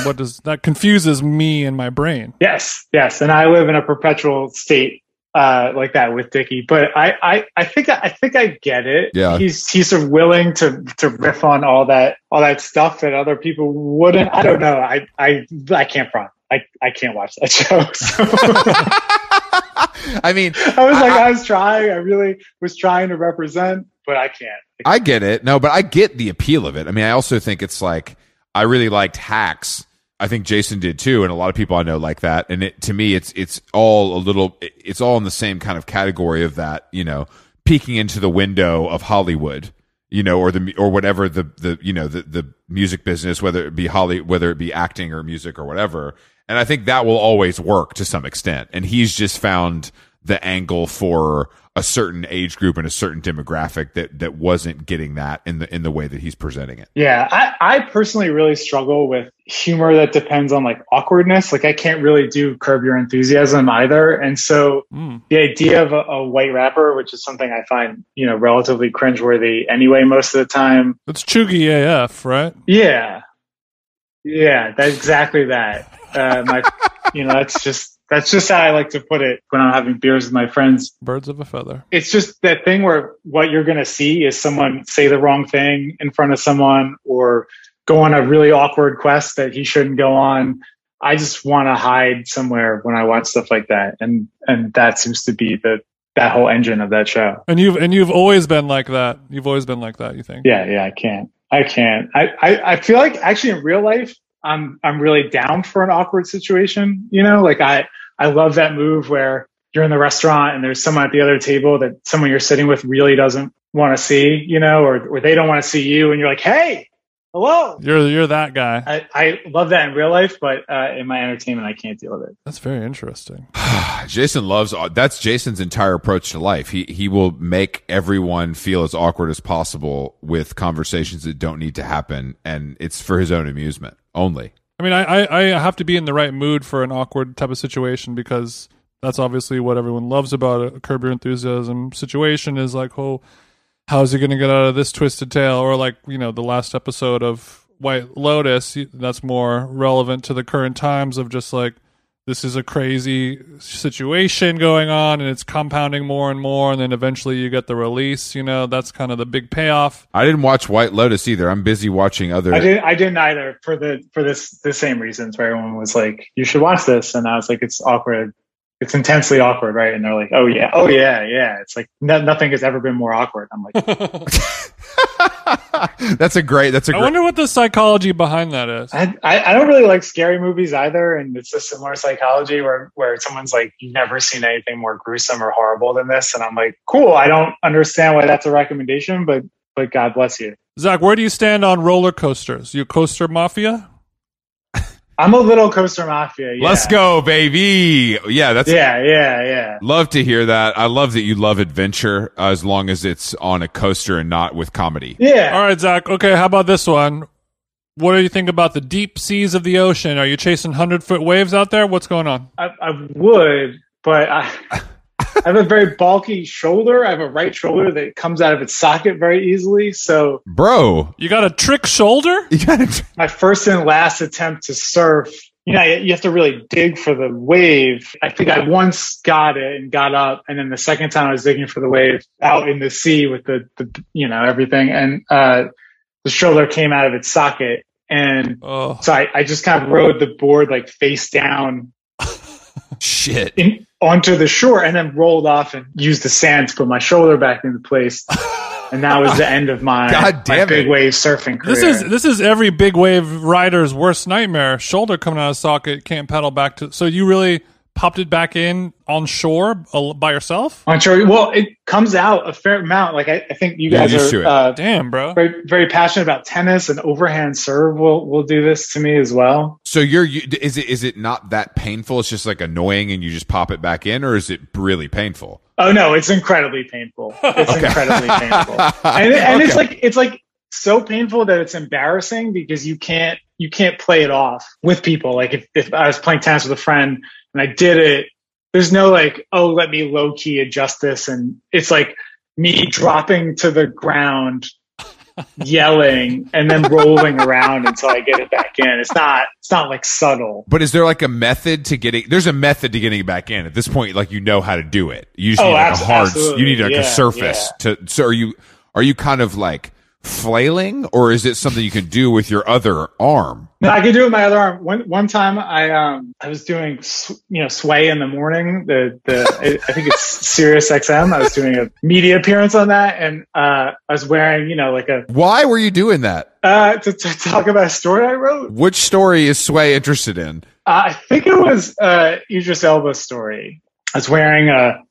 And what does that confuses me and my brain? Yes, yes, and I live in a perpetual state uh, like that with Dicky. But I, I, I think I think I get it. Yeah. he's he's sort of willing to to riff on all that all that stuff that other people wouldn't. I don't know. I I I can't front. I I can't watch that show. So I mean, I was like, I- I, was trying. I really was trying to represent, but I can't. I get it. No, but I get the appeal of it. I mean, I also think it's like I really liked Hacks. I think Jason did too, and a lot of people I know like that. And it to me, it's it's all a little, it's all in the same kind of category of that. You know, peeking into the window of Hollywood. You know, or the or whatever the the you know the the music business, whether it be Holly, whether it be acting or music or whatever. And I think that will always work to some extent. And he's just found the angle for a certain age group and a certain demographic that that wasn't getting that in the in the way that he's presenting it. Yeah, I, I personally really struggle with humor that depends on like awkwardness. Like I can't really do curb your enthusiasm either. And so Mm. the idea of a, a white rapper, which is something I find, you know, relatively cringeworthy anyway most of the time. It's Cheugy AF, right? Yeah. Yeah, that's exactly that. Uh, my, you know, that's just, that's just how I like to put it when I'm having beers with my friends. Birds of a feather. It's just that thing where what you're going to see is someone say the wrong thing in front of someone or go on a really awkward quest that he shouldn't go on. I just want to hide somewhere when I watch stuff like that. And, and that seems to be the, that whole engine of that show. And you've and you've always been like that. You've always been like that. You think? Yeah, yeah, I can't. I can't. I, I, I feel like actually in real life, I'm I'm really down for an awkward situation. You know, like I I love that move where you're in the restaurant and there's someone at the other table that someone you're sitting with really doesn't want to see, you know, or or they don't want to see you, and you're like, hey, hello. You're you're that guy. I, I love that in real life, but uh, in my entertainment, I can't deal with it. That's very interesting. Jason loves that's Jason's entire approach to life. He he will make everyone feel as awkward as possible with conversations that don't need to happen, and it's for his own amusement only. I mean, I, I, have to be in the right mood for an awkward type of situation because that's obviously what everyone loves about a Curb Your Enthusiasm situation is like, oh, how's he going to get out of this twisted tale? Or like, you know, the last episode of White Lotus, that's more relevant to the current times of just like, this is a crazy situation going on and it's compounding more and more. And then eventually you get the release, you know, that's kind of the big payoff. I didn't watch White Lotus either. I'm busy watching other. I didn't I didn't either for the for this the same reasons where everyone was like, you should watch this, and I was like, it's awkward. It's intensely awkward, right? And they're like, oh yeah, oh yeah, yeah. It's like no, nothing has ever been more awkward. I'm like, that's a great. That's a I great. I wonder what the psychology behind that is. I, I I don't really like scary movies either, and it's a similar psychology where where someone's like, you've never seen anything more gruesome or horrible than this, and I'm like, cool. I don't understand why that's a recommendation, but but God bless you. Zach, where do you stand on roller coasters? You coaster mafia? I'm a little coaster mafia. Yeah. Let's go, baby. Yeah, that's. Yeah, yeah, yeah. Love to hear that. I love that you love adventure uh, as long as it's on a coaster and not with comedy. Yeah. All right, Zach. Okay, how about this one? What do you think about the deep seas of the ocean? Are you chasing hundred foot waves out there? What's going on? I, I would, but I, I have a very bulky shoulder. I have a right shoulder that comes out of its socket very easily. So Bro, You got a trick shoulder? you gotta. my first and last attempt to surf, you know, you have to really dig for the wave. I think I once got it and got up, and then the second time I was digging for the wave out in the sea with the, the you know, everything, and uh, the shoulder came out of its socket, and Oh, so I, I just kind of rode the board like face down Shit. in, onto the shore and then rolled off and used the sand to put my shoulder back into place. And that was the end of my, God my big it. wave surfing career. this is this is every big wave rider's worst nightmare. Shoulder coming out of socket, can't pedal back to. So you really popped it back in on shore al- by yourself? on shore. Well, it comes out a fair amount. Like I, I think you guys used to are it. uh, Damn, bro. very very passionate about tennis and overhand serve. Will will do this to me as well. So you're you, is it is it not that painful? It's just like annoying, and you just pop it back in, or is it really painful? Oh no, it's incredibly painful. It's incredibly painful, and, and it's like it's like so painful that it's embarrassing because you can't you can't play it off with people. Like if if I was playing tennis with a friend and I did it, there's no like oh let me low key adjust this, and it's like me dropping to the ground. yelling and then rolling around until I get it back in. It's not it's not like subtle. But is there like a method to getting? There's a method to getting it back in. At this point, like you know how to do it. You just Oh, need like abs- a hard. absolutely. You need like Yeah, a surface to. So are you are you kind of like flailing, or is it something you can do with your other arm? No, I could do it with my other arm. One one time, I um I was doing you know Sway in the morning. The the I think it's Sirius XM. I was doing a media appearance on that, and uh, I was wearing you know like a Why were you doing that? uh to, to talk about a story I wrote. Which story is Sway interested in? Uh, I think it was uh Idris Elba's story. I was wearing a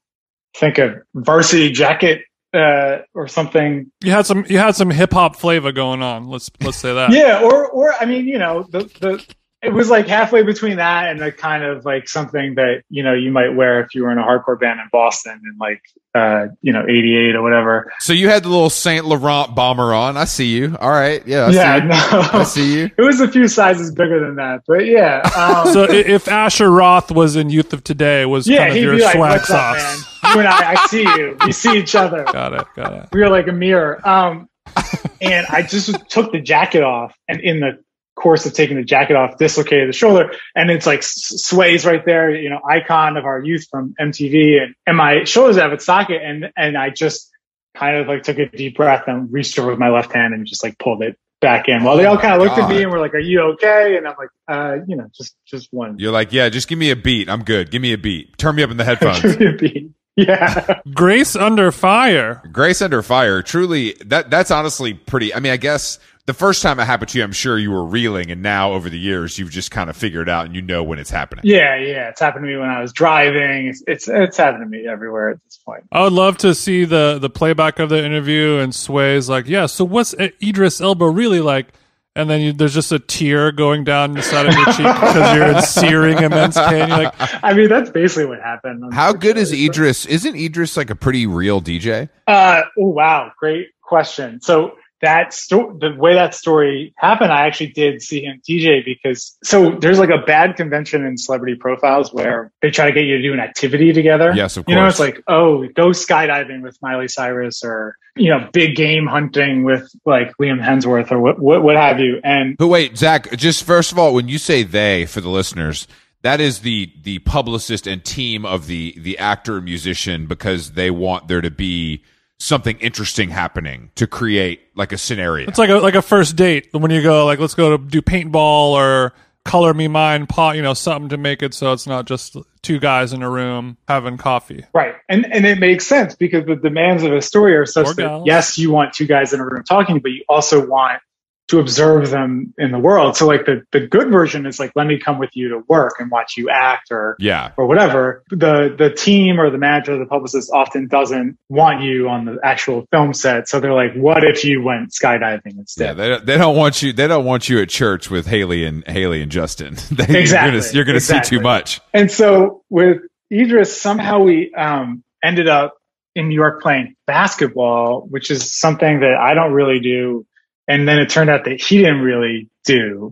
I think a varsity jacket uh or something You had some you had some hip hop flavor going on. Let's let's say that. yeah or or i mean you know the the it was like halfway between that and the kind of like something that you know you might wear if you were in a hardcore band in boston in like uh you know 88 or whatever So you had the little Saint Laurent bomber on. I see you. All right. Yeah. I yeah See you. I see you. it was a few sizes bigger than that but yeah um, So if Asher Roth was in Youth of Today, was yeah kind of he'd your be like swag what's up man you and i i see you we see each other Got it. Got it. we were like a mirror. Um, and I just took the jacket off, and in the course of taking the jacket off, dislocated the shoulder, and it's like sways right there, you know, icon of our youth from MTV, and and my shoulders out of its socket, and and I just kind of like took a deep breath and reached over with my left hand and just like pulled it back in. While they all kind of looked at me and were like, "Are you okay?" And I'm like, "Uh, you know, just just one." You're like, yeah, just give me a beat. I'm good. Give me a beat. Turn me up in the headphones. Give me a beat. yeah. Grace under fire. Grace Under Fire, truly, that that's honestly pretty. I mean, I guess the first time it happened to you, I'm sure you were reeling, and now over the years, you've just kind of figured out and you know when it's happening. Yeah, yeah, it's happened to me when I was driving. It's it's, it's happened to me everywhere at this point. I would love to see the the playback of the interview and Sway's like, yeah. So what's Idris Elba really like? And then you, there's just a tear going down the side of your cheek because you're in searing immense pain. You're like, I mean, that's basically what happened. How good is unfortunately. Idris? Isn't Idris like a pretty real DJ? Uh, oh wow, great question. So that story, the way that story happened, I actually did see him DJ because so there's like a bad convention in celebrity profiles where they try to get you to do an activity together. Yes, of course. You know, it's like, oh, go skydiving with Miley Cyrus or, you know, big game hunting with like Liam Hemsworth or what, what, what have you. And But wait, Zach, just first of all, when you say they for the listeners, that is the the publicist and team of the the actor musician because they want there to be something interesting happening to create like a scenario. it's like a like a first date when you go like, let's go to do paintball or color me mine, pot, you know, something to make it so it's not just two guys in a room having coffee. Right. And and it makes sense because the demands of a story are such Or that gals. yes, you want two guys in a room talking, but you also want to observe them in the world. So like the, the good version is like, let me come with you to work and watch you act or yeah. or whatever. The the team or the manager or the publicist often doesn't want you on the actual film set. So they're like, what if you went skydiving Yeah, instead? they, they don't want you. They don't want you at church with Haley and Haley and Justin. They- Exactly, You're you're gonna see too much. And so with Idris, somehow we um, ended up in New York playing basketball, which is something that I don't really do. And then it turned out that he didn't really do.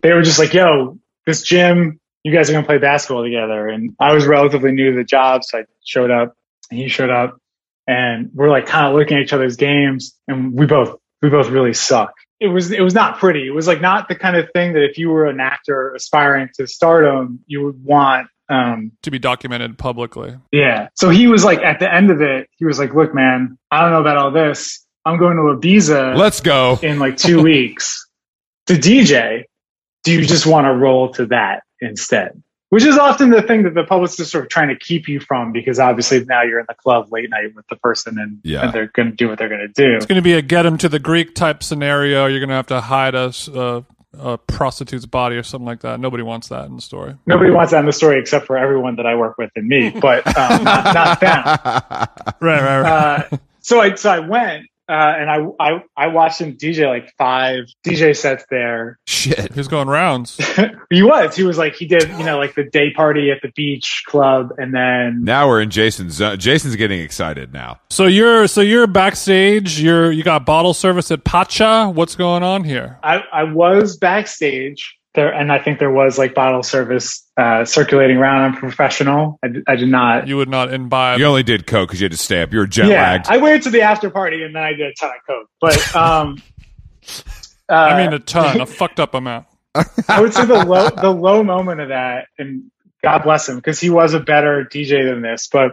They were just like, yo, this gym, you guys are going to play basketball together. And I was relatively new to the job. So I showed up and he showed up and we're like kind of looking at each other's games and we both, we both really suck. It was, it was not pretty. It was like not the kind of thing that if you were an actor aspiring to stardom, you would want um, To be documented publicly. yeah. So he was like, at the end of it, he was like, look, man, I don't know about all this. I'm going to Ibiza Let's go. in like two weeks to DJ. Do you just want to roll to that instead? Which is often the thing that the publicists are sort of trying to keep you from because obviously now you're in the club late night with the person and, Yeah. and they're going to do what they're going to do. It's going to be a get him to the Greek type scenario. You're going to have to hide a prostitute's body or something like that. Nobody wants that in the story. Nobody wants that in the story except for everyone that I work with and me, but um, not, not them. Right, right, right. uh, so I so I went uh, and I, I I watched him DJ like five DJ sets there. Shit. He's going rounds. he was he was like he did you know like the day party at the beach club and then Now we're in Jason's zone. Jason's getting excited now. So you're so you're backstage. You're you got bottle service at Pacha. What's going on here? I I was backstage there and I think there was like bottle service uh, circulating around. I'm professional. I, did- I did not. You would not imbibe. You only did coke because you had to stay up. You were jet yeah, lagged. I waited to the after party and then I did a ton of coke. But um, uh, I mean, a ton, a fucked up amount. I would say the low the low moment of that, and God bless him because he was a better DJ than this. But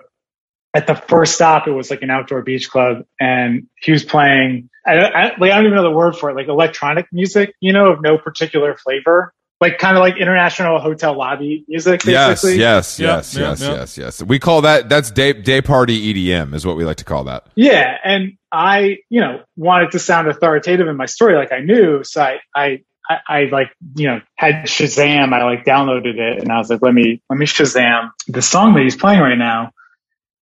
at the first stop, it was like an outdoor beach club, and he was playing I, I, like, I don't even know the word for it, like electronic music, you know, of no particular flavor. Like kind of like international hotel lobby music, Yes, basically. yes, Yeah, yes, yeah, yes, yeah. yes, yes. We call that that's day day party EDM is what we like to call that. Yeah, and I, you know, wanted to sound authoritative in my story, like I knew. So I, I, I, I like, you know, had Shazam. I like downloaded it, and I was like, let me, let me Shazam the song that he's playing right now.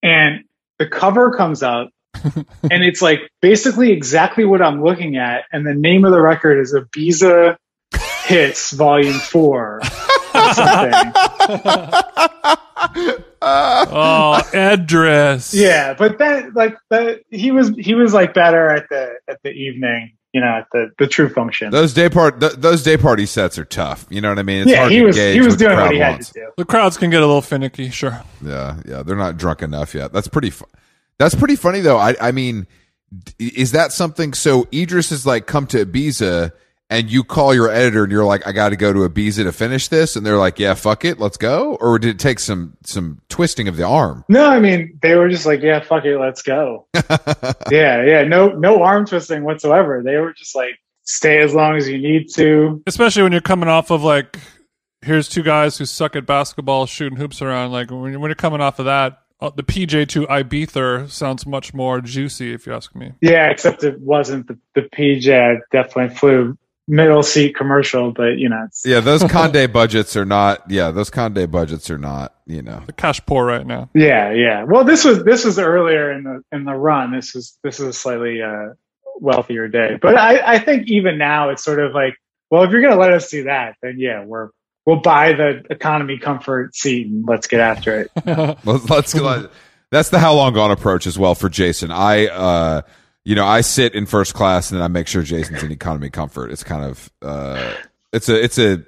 And the cover comes up, and it's like basically exactly what I'm looking at. And the name of the record is Ibiza Hits Volume Four. Or something. oh, Idris. Yeah, but then like the he was he was like better at the at the evening, you know, the the true function. Those day part th- those day party sets are tough. You know what I mean? It's yeah, hard he to was he was what the doing what crowd he had wants. to do. The crowds can get a little finicky, sure. Yeah, yeah, they're not drunk enough yet. That's pretty. Fu- That's pretty funny though. I, I mean, is that something? So Idris is like, come to Ibiza, and you call your editor, and you're like, I got to go to Ibiza to finish this, and they're like, Yeah, fuck it, let's go. Or did it take some some twisting of the arm? No, I mean they were just like, yeah, fuck it, let's go. yeah, yeah, no no arm twisting whatsoever. They were just like, stay as long as you need to. Especially when you're coming off of like, here's two guys who suck at basketball shooting hoops around. Like when, when you're coming off of that, uh, the PJ to Ibiza sounds much more juicy, if you ask me. Yeah, except it wasn't the the PJ. I definitely flew middle seat commercial, but you know, it's, yeah, those Conde budgets are not. Yeah, those Conde budgets are not. You know, The cash poor right now. Yeah, yeah. Well, this was this was earlier in the in the run. This is this is a slightly uh, wealthier day, but I I think even now it's sort of like, well, if you're gonna let us do that, then yeah, we're we'll buy the economy comfort seat and let's get after it. let's, let's that's the how long gone approach as well for Jason. I, uh, you know, I sit in first class and then I make sure Jason's in economy comfort. It's kind of, uh, it's a, it's a,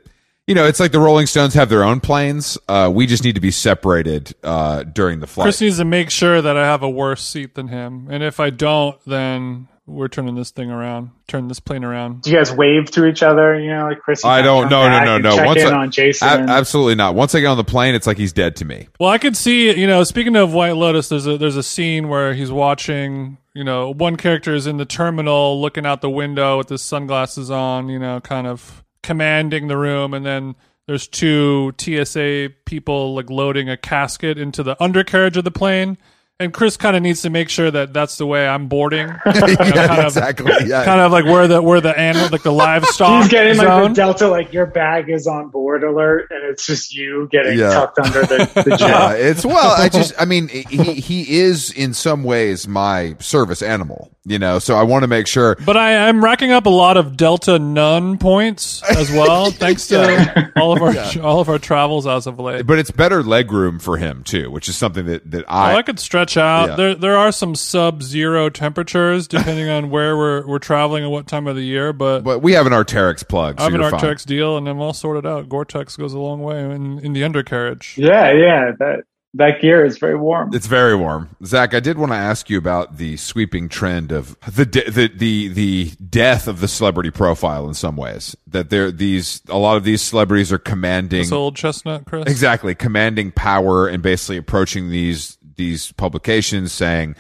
you know, it's like the Rolling Stones have their own planes. Uh, we just need to be separated uh, during the flight. Chris needs to make sure that I have a worse seat than him. And if I don't, then we're turning this thing around, turn this plane around. Do you guys wave to each other? You know, like Chris. I don't- come no, no, no, no. Check Once in I- on Jason. A- absolutely not. Once I get on the plane, it's like he's dead to me. Well, I could see, you know, speaking of White Lotus, there's a there's a scene where he's watching, you know, one character is in the terminal looking out the window with his sunglasses on, you know, kind of commanding the room and then there's two TSA people like loading a casket into the undercarriage of the plane. And Chris kind of needs to make sure that that's the way I'm boarding. You know, yeah, kind of exactly. Yeah. kind of like where the where the animal like the livestock He's getting like zone. the Delta, like your bag is on board alert, and it's just you getting Yeah. tucked under the, the jet. yeah, it's well. I just, I mean, he he is in some ways my service animal, you know. So I want to make sure. But I am racking up a lot of Delta Nun points as well, thanks to all of our all of our travels as of late. But it's better leg room for him too, which is something that that Oh, I. I could stretch out. Yeah. There there are some sub zero temperatures depending on where we're we're traveling and what time of the year, but, but we have an Arcteryx plug, so I have an you're fine. Deal and I'm all sorted out. Gore-Tex goes a long way in, in the undercarriage. Yeah, yeah. That that gear is very warm. It's very warm, Zach. I did want to ask you about the sweeping trend of the de- the the the death of the celebrity profile in some ways. That there these a lot of these celebrities are commanding This old chestnut, Chris. exactly commanding power and basically approaching these these publications saying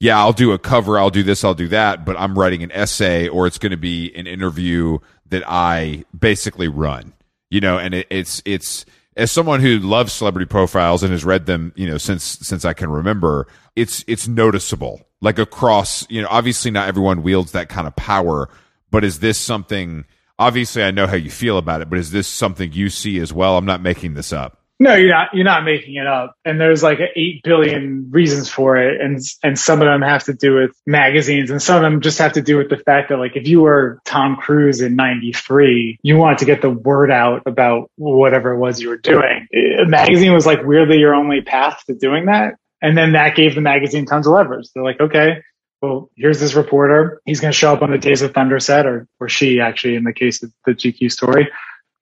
yeah i'll do a cover i'll do this i'll do that but i'm writing an essay or it's going to be an interview that i basically run you know and it, it's it's as someone who loves celebrity profiles and has read them you know since since i can remember it's it's noticeable like across you know obviously not everyone wields that kind of power but is this something obviously i know how you feel about it but is this something you see as well? I'm not making this up No, you're not. You're not making it up. And there's like eight billion reasons for it, and and some of them have to do with magazines, and some of them just have to do with the fact that like if you were Tom Cruise in '93, you wanted to get the word out about whatever it was you were doing. A magazine was like weirdly your only path to doing that, and then that gave the magazine tons of leverage. They're like, okay. Well, here's this reporter. He's going to show up on the Days of Thunder set, or or she actually, in the case of the GQ story,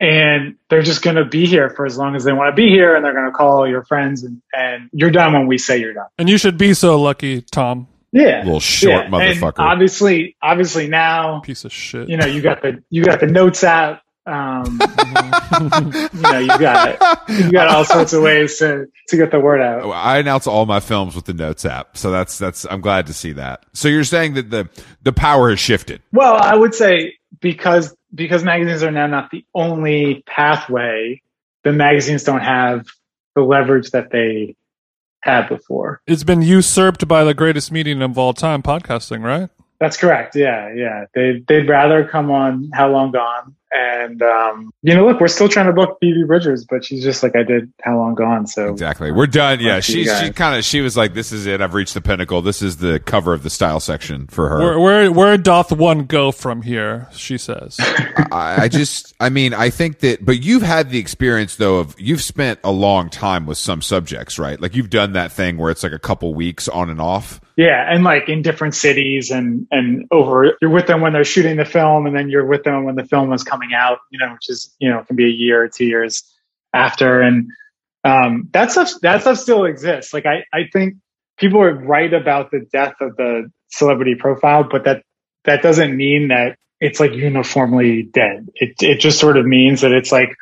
and they're just going to be here for as long as they want to be here and they're going to call your friends and, and you're done when we say you're done And you should be so lucky, Tom. yeah Little short Yeah. motherfucker. and obviously obviously now Piece of shit. you know you got the you got the notes app Um, you know, you got you got all sorts of ways to to get the word out. I announce all my films with the Notes app, so that's that's. I'm glad to see that. So you're saying that the the power has shifted. Well, I would say because because magazines are now not the only pathway. The magazines don't have the leverage that they had before. It's been usurped by the greatest medium of all time, podcasting, right? That's correct. Yeah, yeah. They they'd rather come on How Long Gone and um, you know, look, we're still trying to book Phoebe Bridgers, but she's just like I did How Long Gone. So exactly, we're done. Yeah, she she kind of she was like, "This is it. I've reached the pinnacle. This is the cover of the style section for her." Where, where where doth one go from here? She says. I, I just, I mean, I think that, but you've had the experience though of you've spent a long time with some subjects, right? Like you've done that thing where it's like a couple weeks on and off. yeah, and like in different cities and and over, you're with them when they're shooting the film, and then you're with them when the film is coming out. You know, which is you know can be a year or two years after, and um, that stuff that stuff still exists. Like I I think people are right about the death of the celebrity profile, but that that doesn't mean that it's like uniformly dead. It it just sort of means that it's like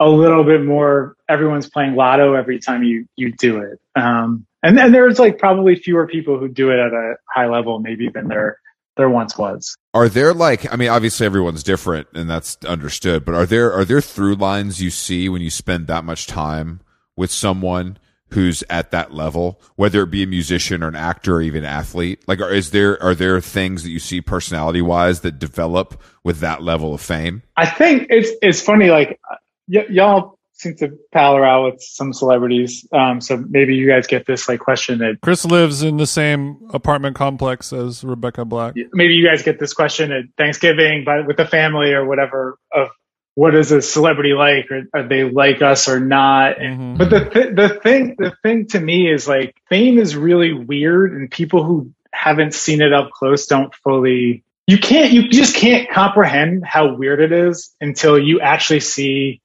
a little bit more. Everyone's playing lotto every time you you do it. Um, and then there's like probably fewer people who do it at a high level, maybe than there there once was. Are there like, I mean, obviously everyone's different and that's understood, but are there, are there through lines you see when you spend that much time with someone who's at that level, whether it be a musician or an actor or even athlete? Like, are, is there, are there things that you see personality wise that develop with that level of fame? I think it's it's funny. Like y- y'all seem to pal around with some celebrities, um, so maybe you guys get this like question that Chris lives in the same apartment complex as Rebecca Black. maybe you guys get this question at Thanksgiving, but with the family or whatever of what is a celebrity like, or are they like us or not? Mhm. But the th- the thing the thing to me is like fame is really weird, and people who haven't seen it up close don't fully. You can't. You just can't comprehend how weird it is until you actually see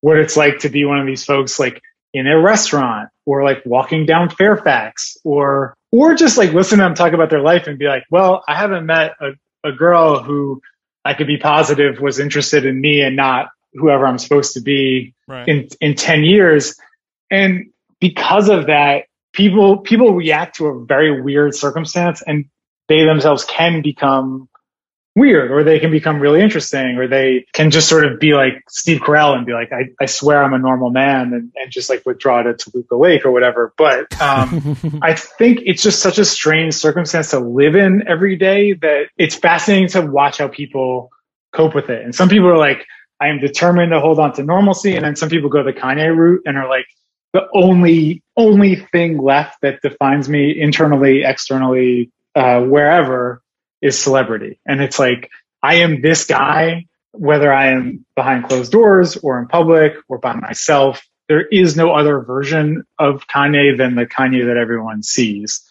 what it's like to be one of these folks, like in a restaurant or like walking down Fairfax or or just like listen to them talk about their life and be like, well, I haven't met a, a girl who I could be positive was interested in me and not whoever I'm supposed to be Right. in in 10 years and because of that people people react to a very weird circumstance and they themselves can become weird or they can become really interesting or they can just sort of be like Steve Carell and be like I, I swear I'm a normal man and, and just like withdraw to Toluca Lake or whatever but um I think it's just such a strange circumstance to live in every day that it's fascinating to watch how people cope with it. And some people are like, I am determined to hold on to normalcy. And then some people go the Kanye route and are like, the only, only thing left that defines me internally, externally, uh, wherever is celebrity. And it's like, I am this guy, whether I am behind closed doors or in public or by myself. There is no other version of Kanye than the Kanye that everyone sees.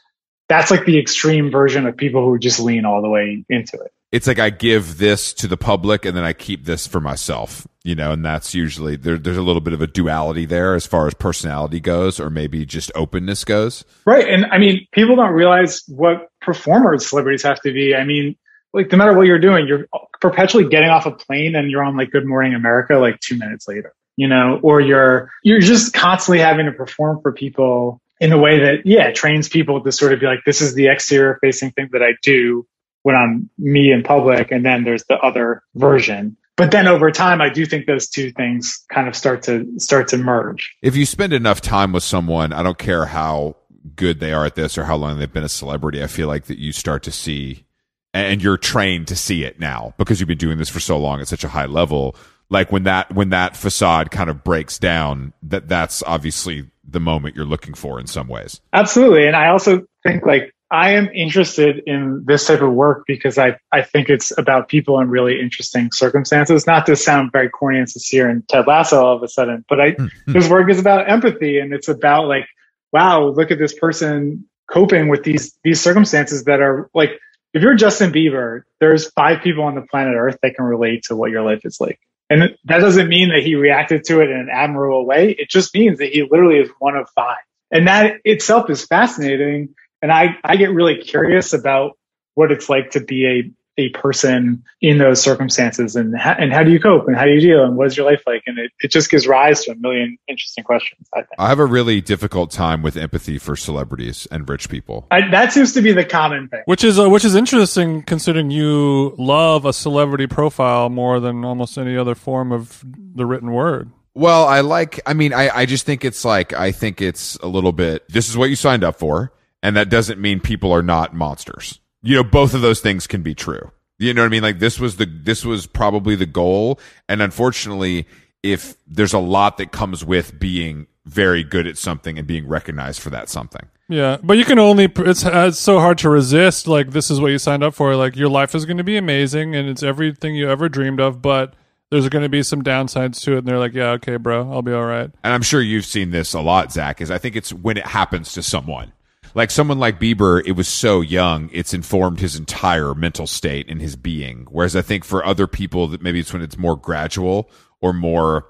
That's like the extreme version of people who just lean all the way into it. It's like I give this to the public and then I keep this for myself, you know, and that's usually there, there's a little bit of a duality there as far as personality goes, or maybe just openness goes. Right. And I mean, people don't realize what performers celebrities have to be. I mean, like no matter what you're doing, you're perpetually getting off a plane and you're on like Good Morning America like two minutes later, you know, or you're, you're just constantly having to perform for people in a way that, yeah, trains people to sort of be like, this is the exterior facing thing that I do when I'm me in public. And then there's the other version. But then over time, I do think those two things kind of start to start to merge. If you spend enough time with someone, I don't care how good they are at this or how long they've been a celebrity, I feel like that you start to see and you're trained to see it now because you've been doing this for so long at such a high level. Like when that when that facade kind of breaks down, that that's obviously the moment you're looking for in some ways. Absolutely. And I also think like I am interested in this type of work because I, I think it's about people in really interesting circumstances. Not to sound very corny and sincere and Ted Lasso all of a sudden, but I hmm. this work is about empathy and it's about like, wow, look at this person coping with these these circumstances that are like if you're Justin Bieber, there's five people on the planet Earth that can relate to what your life is like. And that doesn't mean that he reacted to it in an admirable way. It just means that he literally is one of five. And that itself is fascinating. And I, I get really curious about what it's like to be a a person in those circumstances and ha- and how do you cope and how do you deal and what is your life like and it, it just gives rise to a million interesting questions i think I have a really difficult time with empathy for celebrities and rich people. I, that seems to be the common thing Which is uh, which is interesting considering you love a celebrity profile more than almost any other form of the written word. Well, I like, I mean, I, I just think it's like, I think it's a little bit, this is what you signed up for. And that doesn't mean people are not monsters. You know, both of those things can be true. You know what I mean? Like this was the, this was probably the goal. And unfortunately, if there's a lot that comes with being very good at something and being recognized for that something. Yeah, but you can only it's it's so hard to resist like this is what you signed up for like your life is going to be amazing and it's everything you ever dreamed of but there's going to be some downsides to it and they're like yeah okay bro I'll be all right. and I'm sure you've seen this a lot, Zach, is I think it's when it happens to someone. Like someone like Bieber, it was so young, it's informed his entire mental state and his being. Whereas I think for other people that maybe it's when it's more gradual or more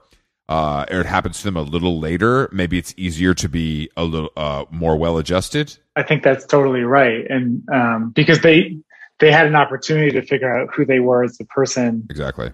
uh or it happens to them a little later, maybe it's easier to be a little uh more well adjusted. I think that's totally right. And um, because they they had an opportunity to figure out who they were as a person Exactly.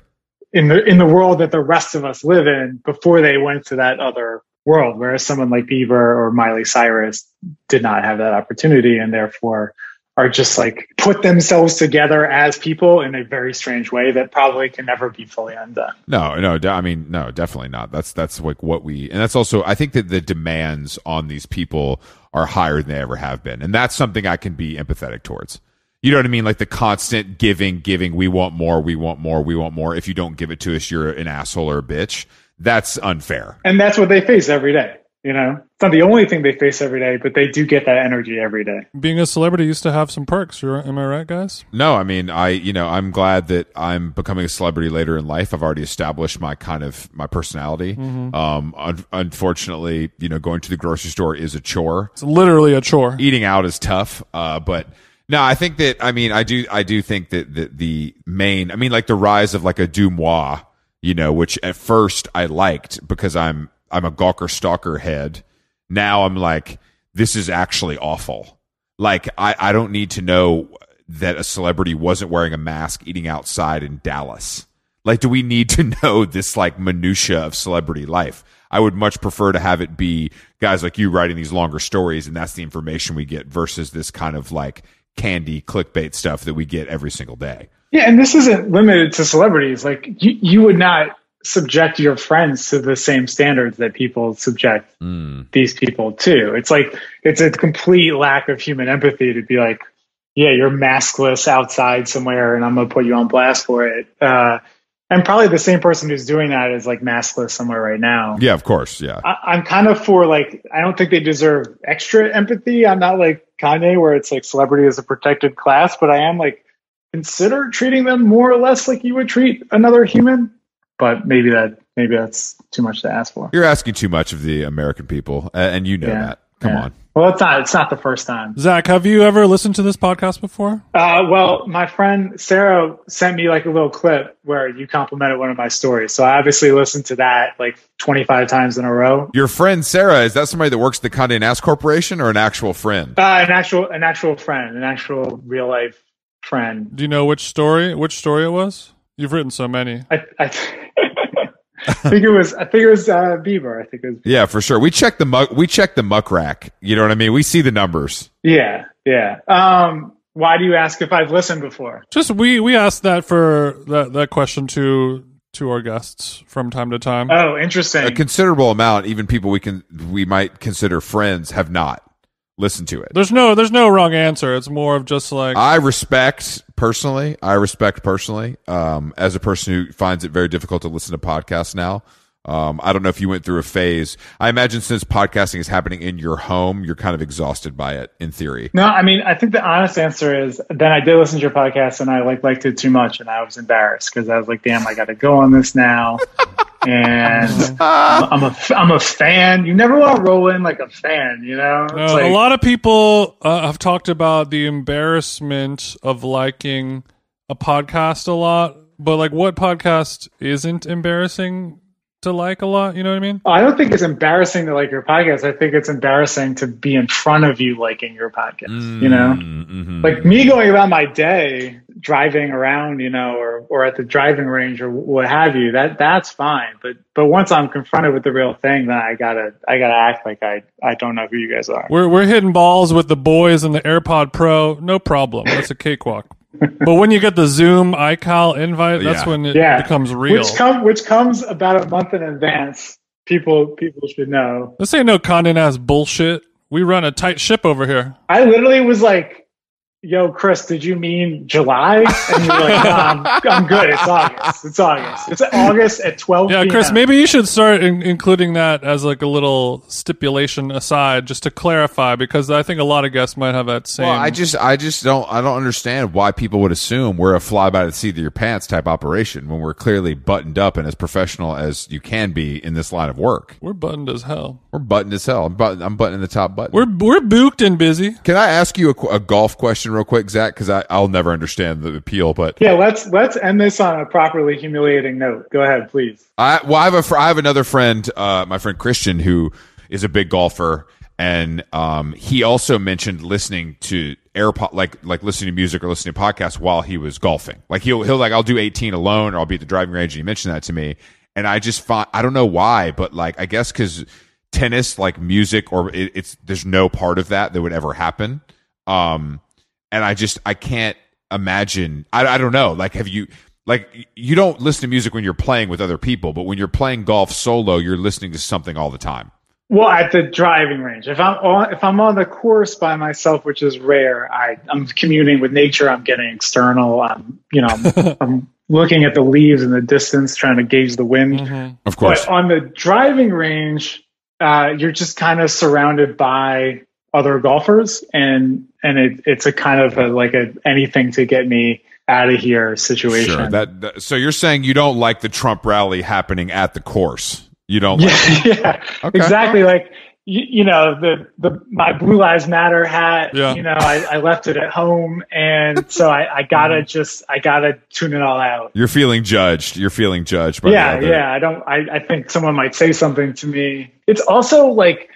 in the in the world that the rest of us live in before they went to that other world. Whereas someone like Bieber or Miley Cyrus did not have that opportunity and therefore are just like put themselves together as people in a very strange way that probably can never be fully undone. No, no, I mean, no, definitely not. That's that's like what we, and that's also, I think that the demands on these people are higher than they ever have been, and that's something I can be empathetic towards. You know what I mean? Like the constant giving, giving. We want more. We want more. We want more. If you don't give it to us, you're an asshole or a bitch. That's unfair. And that's what they face every day. You know, it's not the only thing they face every day, but they do get that energy every day. Being a celebrity used to have some perks. You're, am I right, guys? No, I mean, I, you know, I'm glad that I'm becoming a celebrity later in life. I've already established my kind of my personality. Um, un- unfortunately, you know, going to the grocery store is a chore. It's literally a chore. eating out is tough. Uh, but no, I think that, I mean, I do, I do think that the, the main, I mean, like the rise of like a DeuxMoi, you know, which at first I liked because I'm, I'm a Gawker stalker head. Now I'm like, this is actually awful. Like, I, I don't need to know that a celebrity wasn't wearing a mask eating outside in Dallas. Like, do we need to know this like minutia of celebrity life? I would much prefer to have it be guys like you writing these longer stories, and that's the information we get versus this kind of like candy clickbait stuff that we get every single day. Yeah, and this isn't limited to celebrities. Like you, you would not subject your friends to the same standards that people subject these people to. It's like it's a complete lack of human empathy to be like, yeah, you're maskless outside somewhere, and I'm gonna put you on blast for it. Uh, and probably the same person who's doing that is like maskless somewhere right now. Yeah, of course. Yeah. I, I'm kind of for like I don't think they deserve extra empathy. I'm not like Kanye where it's like celebrity is a protected class, but I am like consider treating them more or less like you would treat another human. But maybe that maybe that's too much to ask for. You're asking too much of the American people, and you know Yeah. that. Come Yeah. on. Well, it's not it's not the first time. Zach, have you ever listened to this podcast before? Uh, well, my friend Sarah sent me like a little clip where you complimented one of my stories. So I obviously listened to that like 25 times in a row. Your friend Sarah, is that somebody that works at the Condé Nast Corporation or an actual friend? Uh, an actual an actual friend, an actual real life friend. Do you know which story which story it was? You've written so many. I, I, I think it was. I think it was uh, Bieber. I think it was. Yeah, for sure. We check the muck. We check the Muck Rack. You know what I mean? We see the numbers. Yeah, yeah. Um, why do you ask if I've listened before? Just we we asked that for that that question to to our guests from time to time. Oh, interesting. A considerable amount, even people we can we might consider friends, have not listened to it. There's no there's no wrong answer. It's more of just like I respect personally. I respect personally. Um, as a person who finds it very difficult to listen to podcasts now. Um, I don't know if you went through a phase. I imagine since podcasting is happening in your home, you're kind of exhausted by it in theory. no, I mean, I think the honest answer is then I did listen to your podcast and I like liked it too much and I was embarrassed because I was like, damn, I got to go on this now. and I'm a I'm a fan. You never want to roll in like a fan, you know. It's No, like, a lot of people uh, have talked about the embarrassment of liking a podcast a lot, but like, what podcast isn't embarrassing to like a lot? You know what I mean? I don't think it's embarrassing to like your podcast. I think it's embarrassing to be in front of you liking your podcast. You know, Mm-hmm. like me going about my day driving around, you know, or or at the driving range or what have you, that that's fine. But but once I'm confronted with the real thing, then I gotta I gotta act like I I don't know who you guys are. We're we're hitting balls with the boys and the AirPod Pro, no problem. That's a cakewalk. But when you get the Zoom iCal invite, that's Yeah. when it Yeah. becomes real. Which come which comes about a month in advance. People people should know. this ain't no Condé Nast bullshit. We run a tight ship over here. I literally was like, "Yo, Chris, did you mean July?" And you're like, "No, I'm, I'm good. It's August. It's August. It's August at 12 Yeah, Chris, maybe you should start in- including that as like a little stipulation aside, just to clarify, because I think a lot of guests might have that same. Well, I just, I just don't, I don't understand why people would assume we're a fly by the seat of your pants type operation when we're clearly buttoned up and as professional as you can be in this line of work. we're buttoned as hell. We're buttoned as hell. I'm, button, I'm buttoning the top button. We're we're booked and busy. Can I ask you a, qu- a golf question real quick, Zach? Because I'll never understand the appeal, but Yeah, let's let's end this on a properly humiliating note. Go ahead, please. I well, I have a fr- I have another friend, uh, my friend Christian, who is a big golfer, and um, he also mentioned listening to AirPod, like like listening to music or listening to podcasts while he was golfing. Like he'll he'll like I'll do 18 alone, or I'll be at the driving range, and he mentioned that to me, and I just find I don't know why, but like I guess because tennis, like music, or it, it's there's no part of that that would ever happen, um, and I just I can't imagine. I I don't know. Like have you? like you don't listen to music when you're playing with other people, but when you're playing golf solo, you're listening to something all the time. Well, at the driving range, if I'm on, if I'm on the course by myself, which is rare, I I'm communing with nature. I'm getting external. I'm you know I'm, I'm looking at the leaves in the distance, trying to gauge the wind. Mhm. Of course. But on the driving range, uh, you're just kind of surrounded by other golfers, and and it, it's a kind of a, like a anything to get me out of here situation. Sure. That, that so you're saying you don't like the Trump rally happening at the course. You don't like yeah, yeah, Okay. exactly. Like you, you know, the the my Blue Lives Matter hat. Yeah. You know, I, I left it at home, and so I, I gotta Mm-hmm. just I gotta tune it all out. you're feeling judged. You're feeling judged by yeah, yeah. I don't. I, I think someone might say something to me. It's also like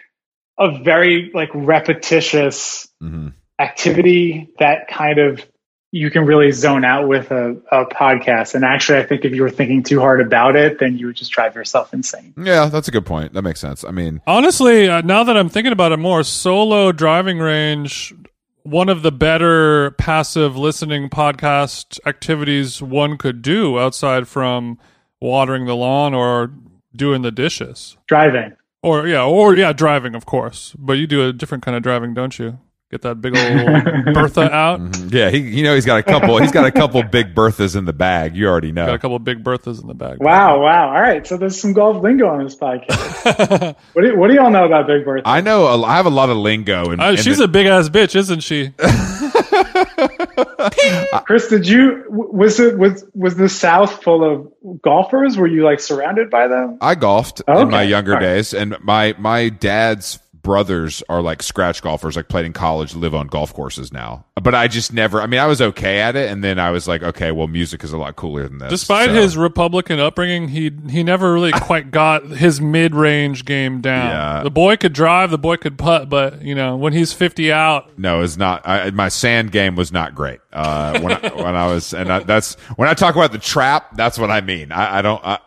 a very like repetitious Mhm. activity that kind of you can really zone out with a, a podcast. And actually, I think if you were thinking too hard about it, then you would just drive yourself insane. Yeah, that's a good point. That makes sense. I mean, Honestly, uh, now that I'm thinking about it more, solo driving range, one of the better passive listening podcast activities one could do outside from watering the lawn or doing the dishes. Driving. Or yeah, or yeah, driving, of course. But you do a different kind of driving, don't you? Get that big old Bertha out. mhm. yeah, he you know he's got a couple he's got a couple big Berthas in the bag. You already know. Got a couple big Berthas in the bag. Wow, wow. All right. So there's some golf lingo on this podcast. what, do, what do y'all know about Big Bertha? I know. a- I have a lot of lingo. And, Uh, she's a big ass bitch, isn't she? Chris, did you was it was was the South full of golfers? Were you like surrounded by them? I golfed Okay. in my younger right. days, and my my dad's brothers are like scratch golfers, like played in college, live on golf courses now. But I just never. I mean, I was okay at it, and then I was like, okay, well, music is a lot cooler than this. Despite So- his Republican upbringing, he he never really quite got his mid range game down. Yeah. The boy could drive, the boy could putt, but you know when he's fifty out, no, it's not. I, my sand game was not great uh, when I, when I was, and I, that's when I talk about the trap. That's what I mean. I, I don't. I,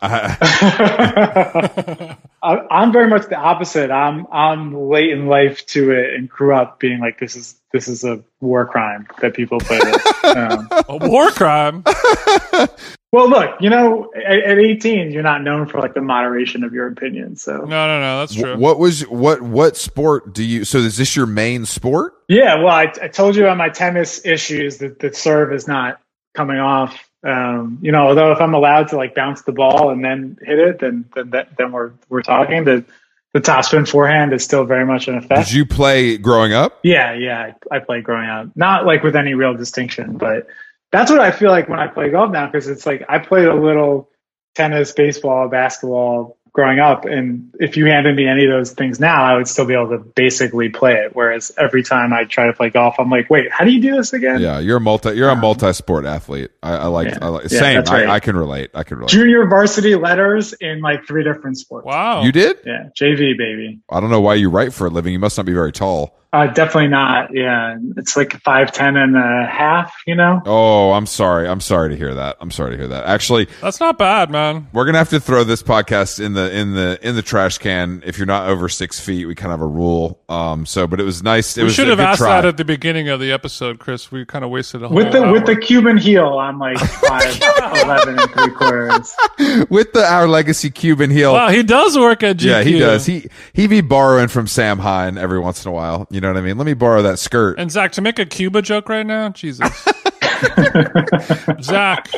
I, I, I'm very much the opposite. I'm I'm late in life to it and grew up being like this is this is a war crime that people play this. Um, a war crime. well, look, you know, at, at 18, you're not known for like the moderation of your opinion. So No, no, no, that's true. what was what what sport do you? So is this your main sport? yeah, well, I, I told you about my tennis issues that the serve is not coming off. Um, you know, although if I'm allowed to like bounce the ball and then hit it, then then that, then we're we're talking. The the topspin forehand is still very much in effect. Did you play growing up? Yeah, yeah, I, I played growing up. Not like with any real distinction, but that's what I feel like when I play golf now because it's like I played a little tennis, baseball, basketball growing up, and if you handed me any of those things now, I would still be able to basically play it. Whereas every time I try to play golf, I'm like, wait, how do you do this again? Yeah, you're a multi. You're a um, multi-sport athlete. I, I like. Yeah. I like. Yeah, Same. right. I, I can relate. I can relate. Junior varsity letters in like three different sports. Wow. You did? Yeah, JV baby. I don't know why you write for a living. You must not be very tall. Uh, definitely not. Yeah, it's like five ten and a half. You know. Oh, I'm sorry. I'm sorry to hear that. I'm sorry to hear that. Actually, That's not bad, man. we're gonna have to throw this podcast in the in the in the trash can if you're not over six feet. We kind of have a rule. Um. So, but it was nice. It We was should a have good asked try. that at the beginning of the episode, Chris. We kind of wasted a whole With the hour. with the Cuban heel, I'm like five eleven and three quarters. with the our legacy Cuban heel. Wow, he does work at GQ. yeah, he does. He he be borrowing from Sam Hine every once in a while. You know what I mean? Let me borrow that skirt. And Zach, to make a Cuba joke right now, Jesus. Zach,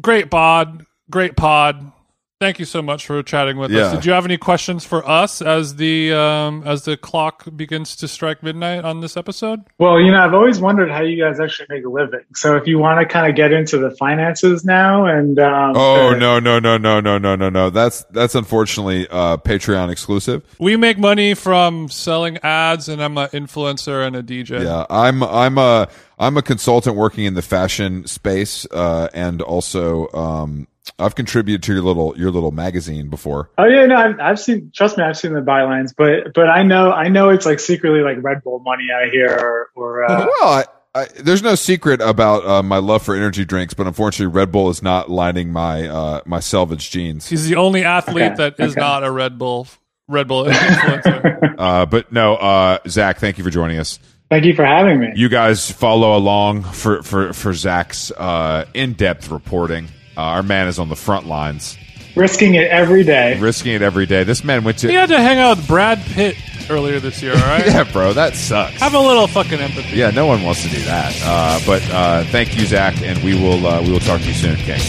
great pod, great pod. Thank you so much for chatting with Yeah. us. Did you have any questions for us as the um, as the clock begins to strike midnight on this episode? Well, you know, I've always wondered how you guys actually make a living. So if you want to kind of get into the finances now, and um, Oh the- no no no no no no no no! That's that's unfortunately uh, Patreon exclusive. We make money from selling ads, and I'm an influencer and a DJ. Yeah, I'm I'm a I'm a consultant working in the fashion space, uh, and also um, I've contributed to your little your little magazine before. Oh yeah, no, I've, I've seen. Trust me, I've seen the bylines, but but I know I know it's like secretly like Red Bull money out here, or, or uh, well, I, I, there's no secret about uh, my love for energy drinks, but unfortunately, Red Bull is not lining my uh, my selvage jeans. He's the only athlete Okay, that is okay. not a Red Bull Red Bull influencer. Uh, but no, uh, Zach, thank you for joining us. thank you for having me. You guys follow along for for for Zach's uh, in depth reporting. Uh, our man is on the front lines, Risking it every day. risking it every day. This man went to he had to hang out with Brad Pitt earlier this year. All right, yeah, bro. That sucks. have a little fucking empathy. Yeah, no one wants to do that. Uh, but uh, thank you, Zach, and we will uh, we will talk to you soon, King.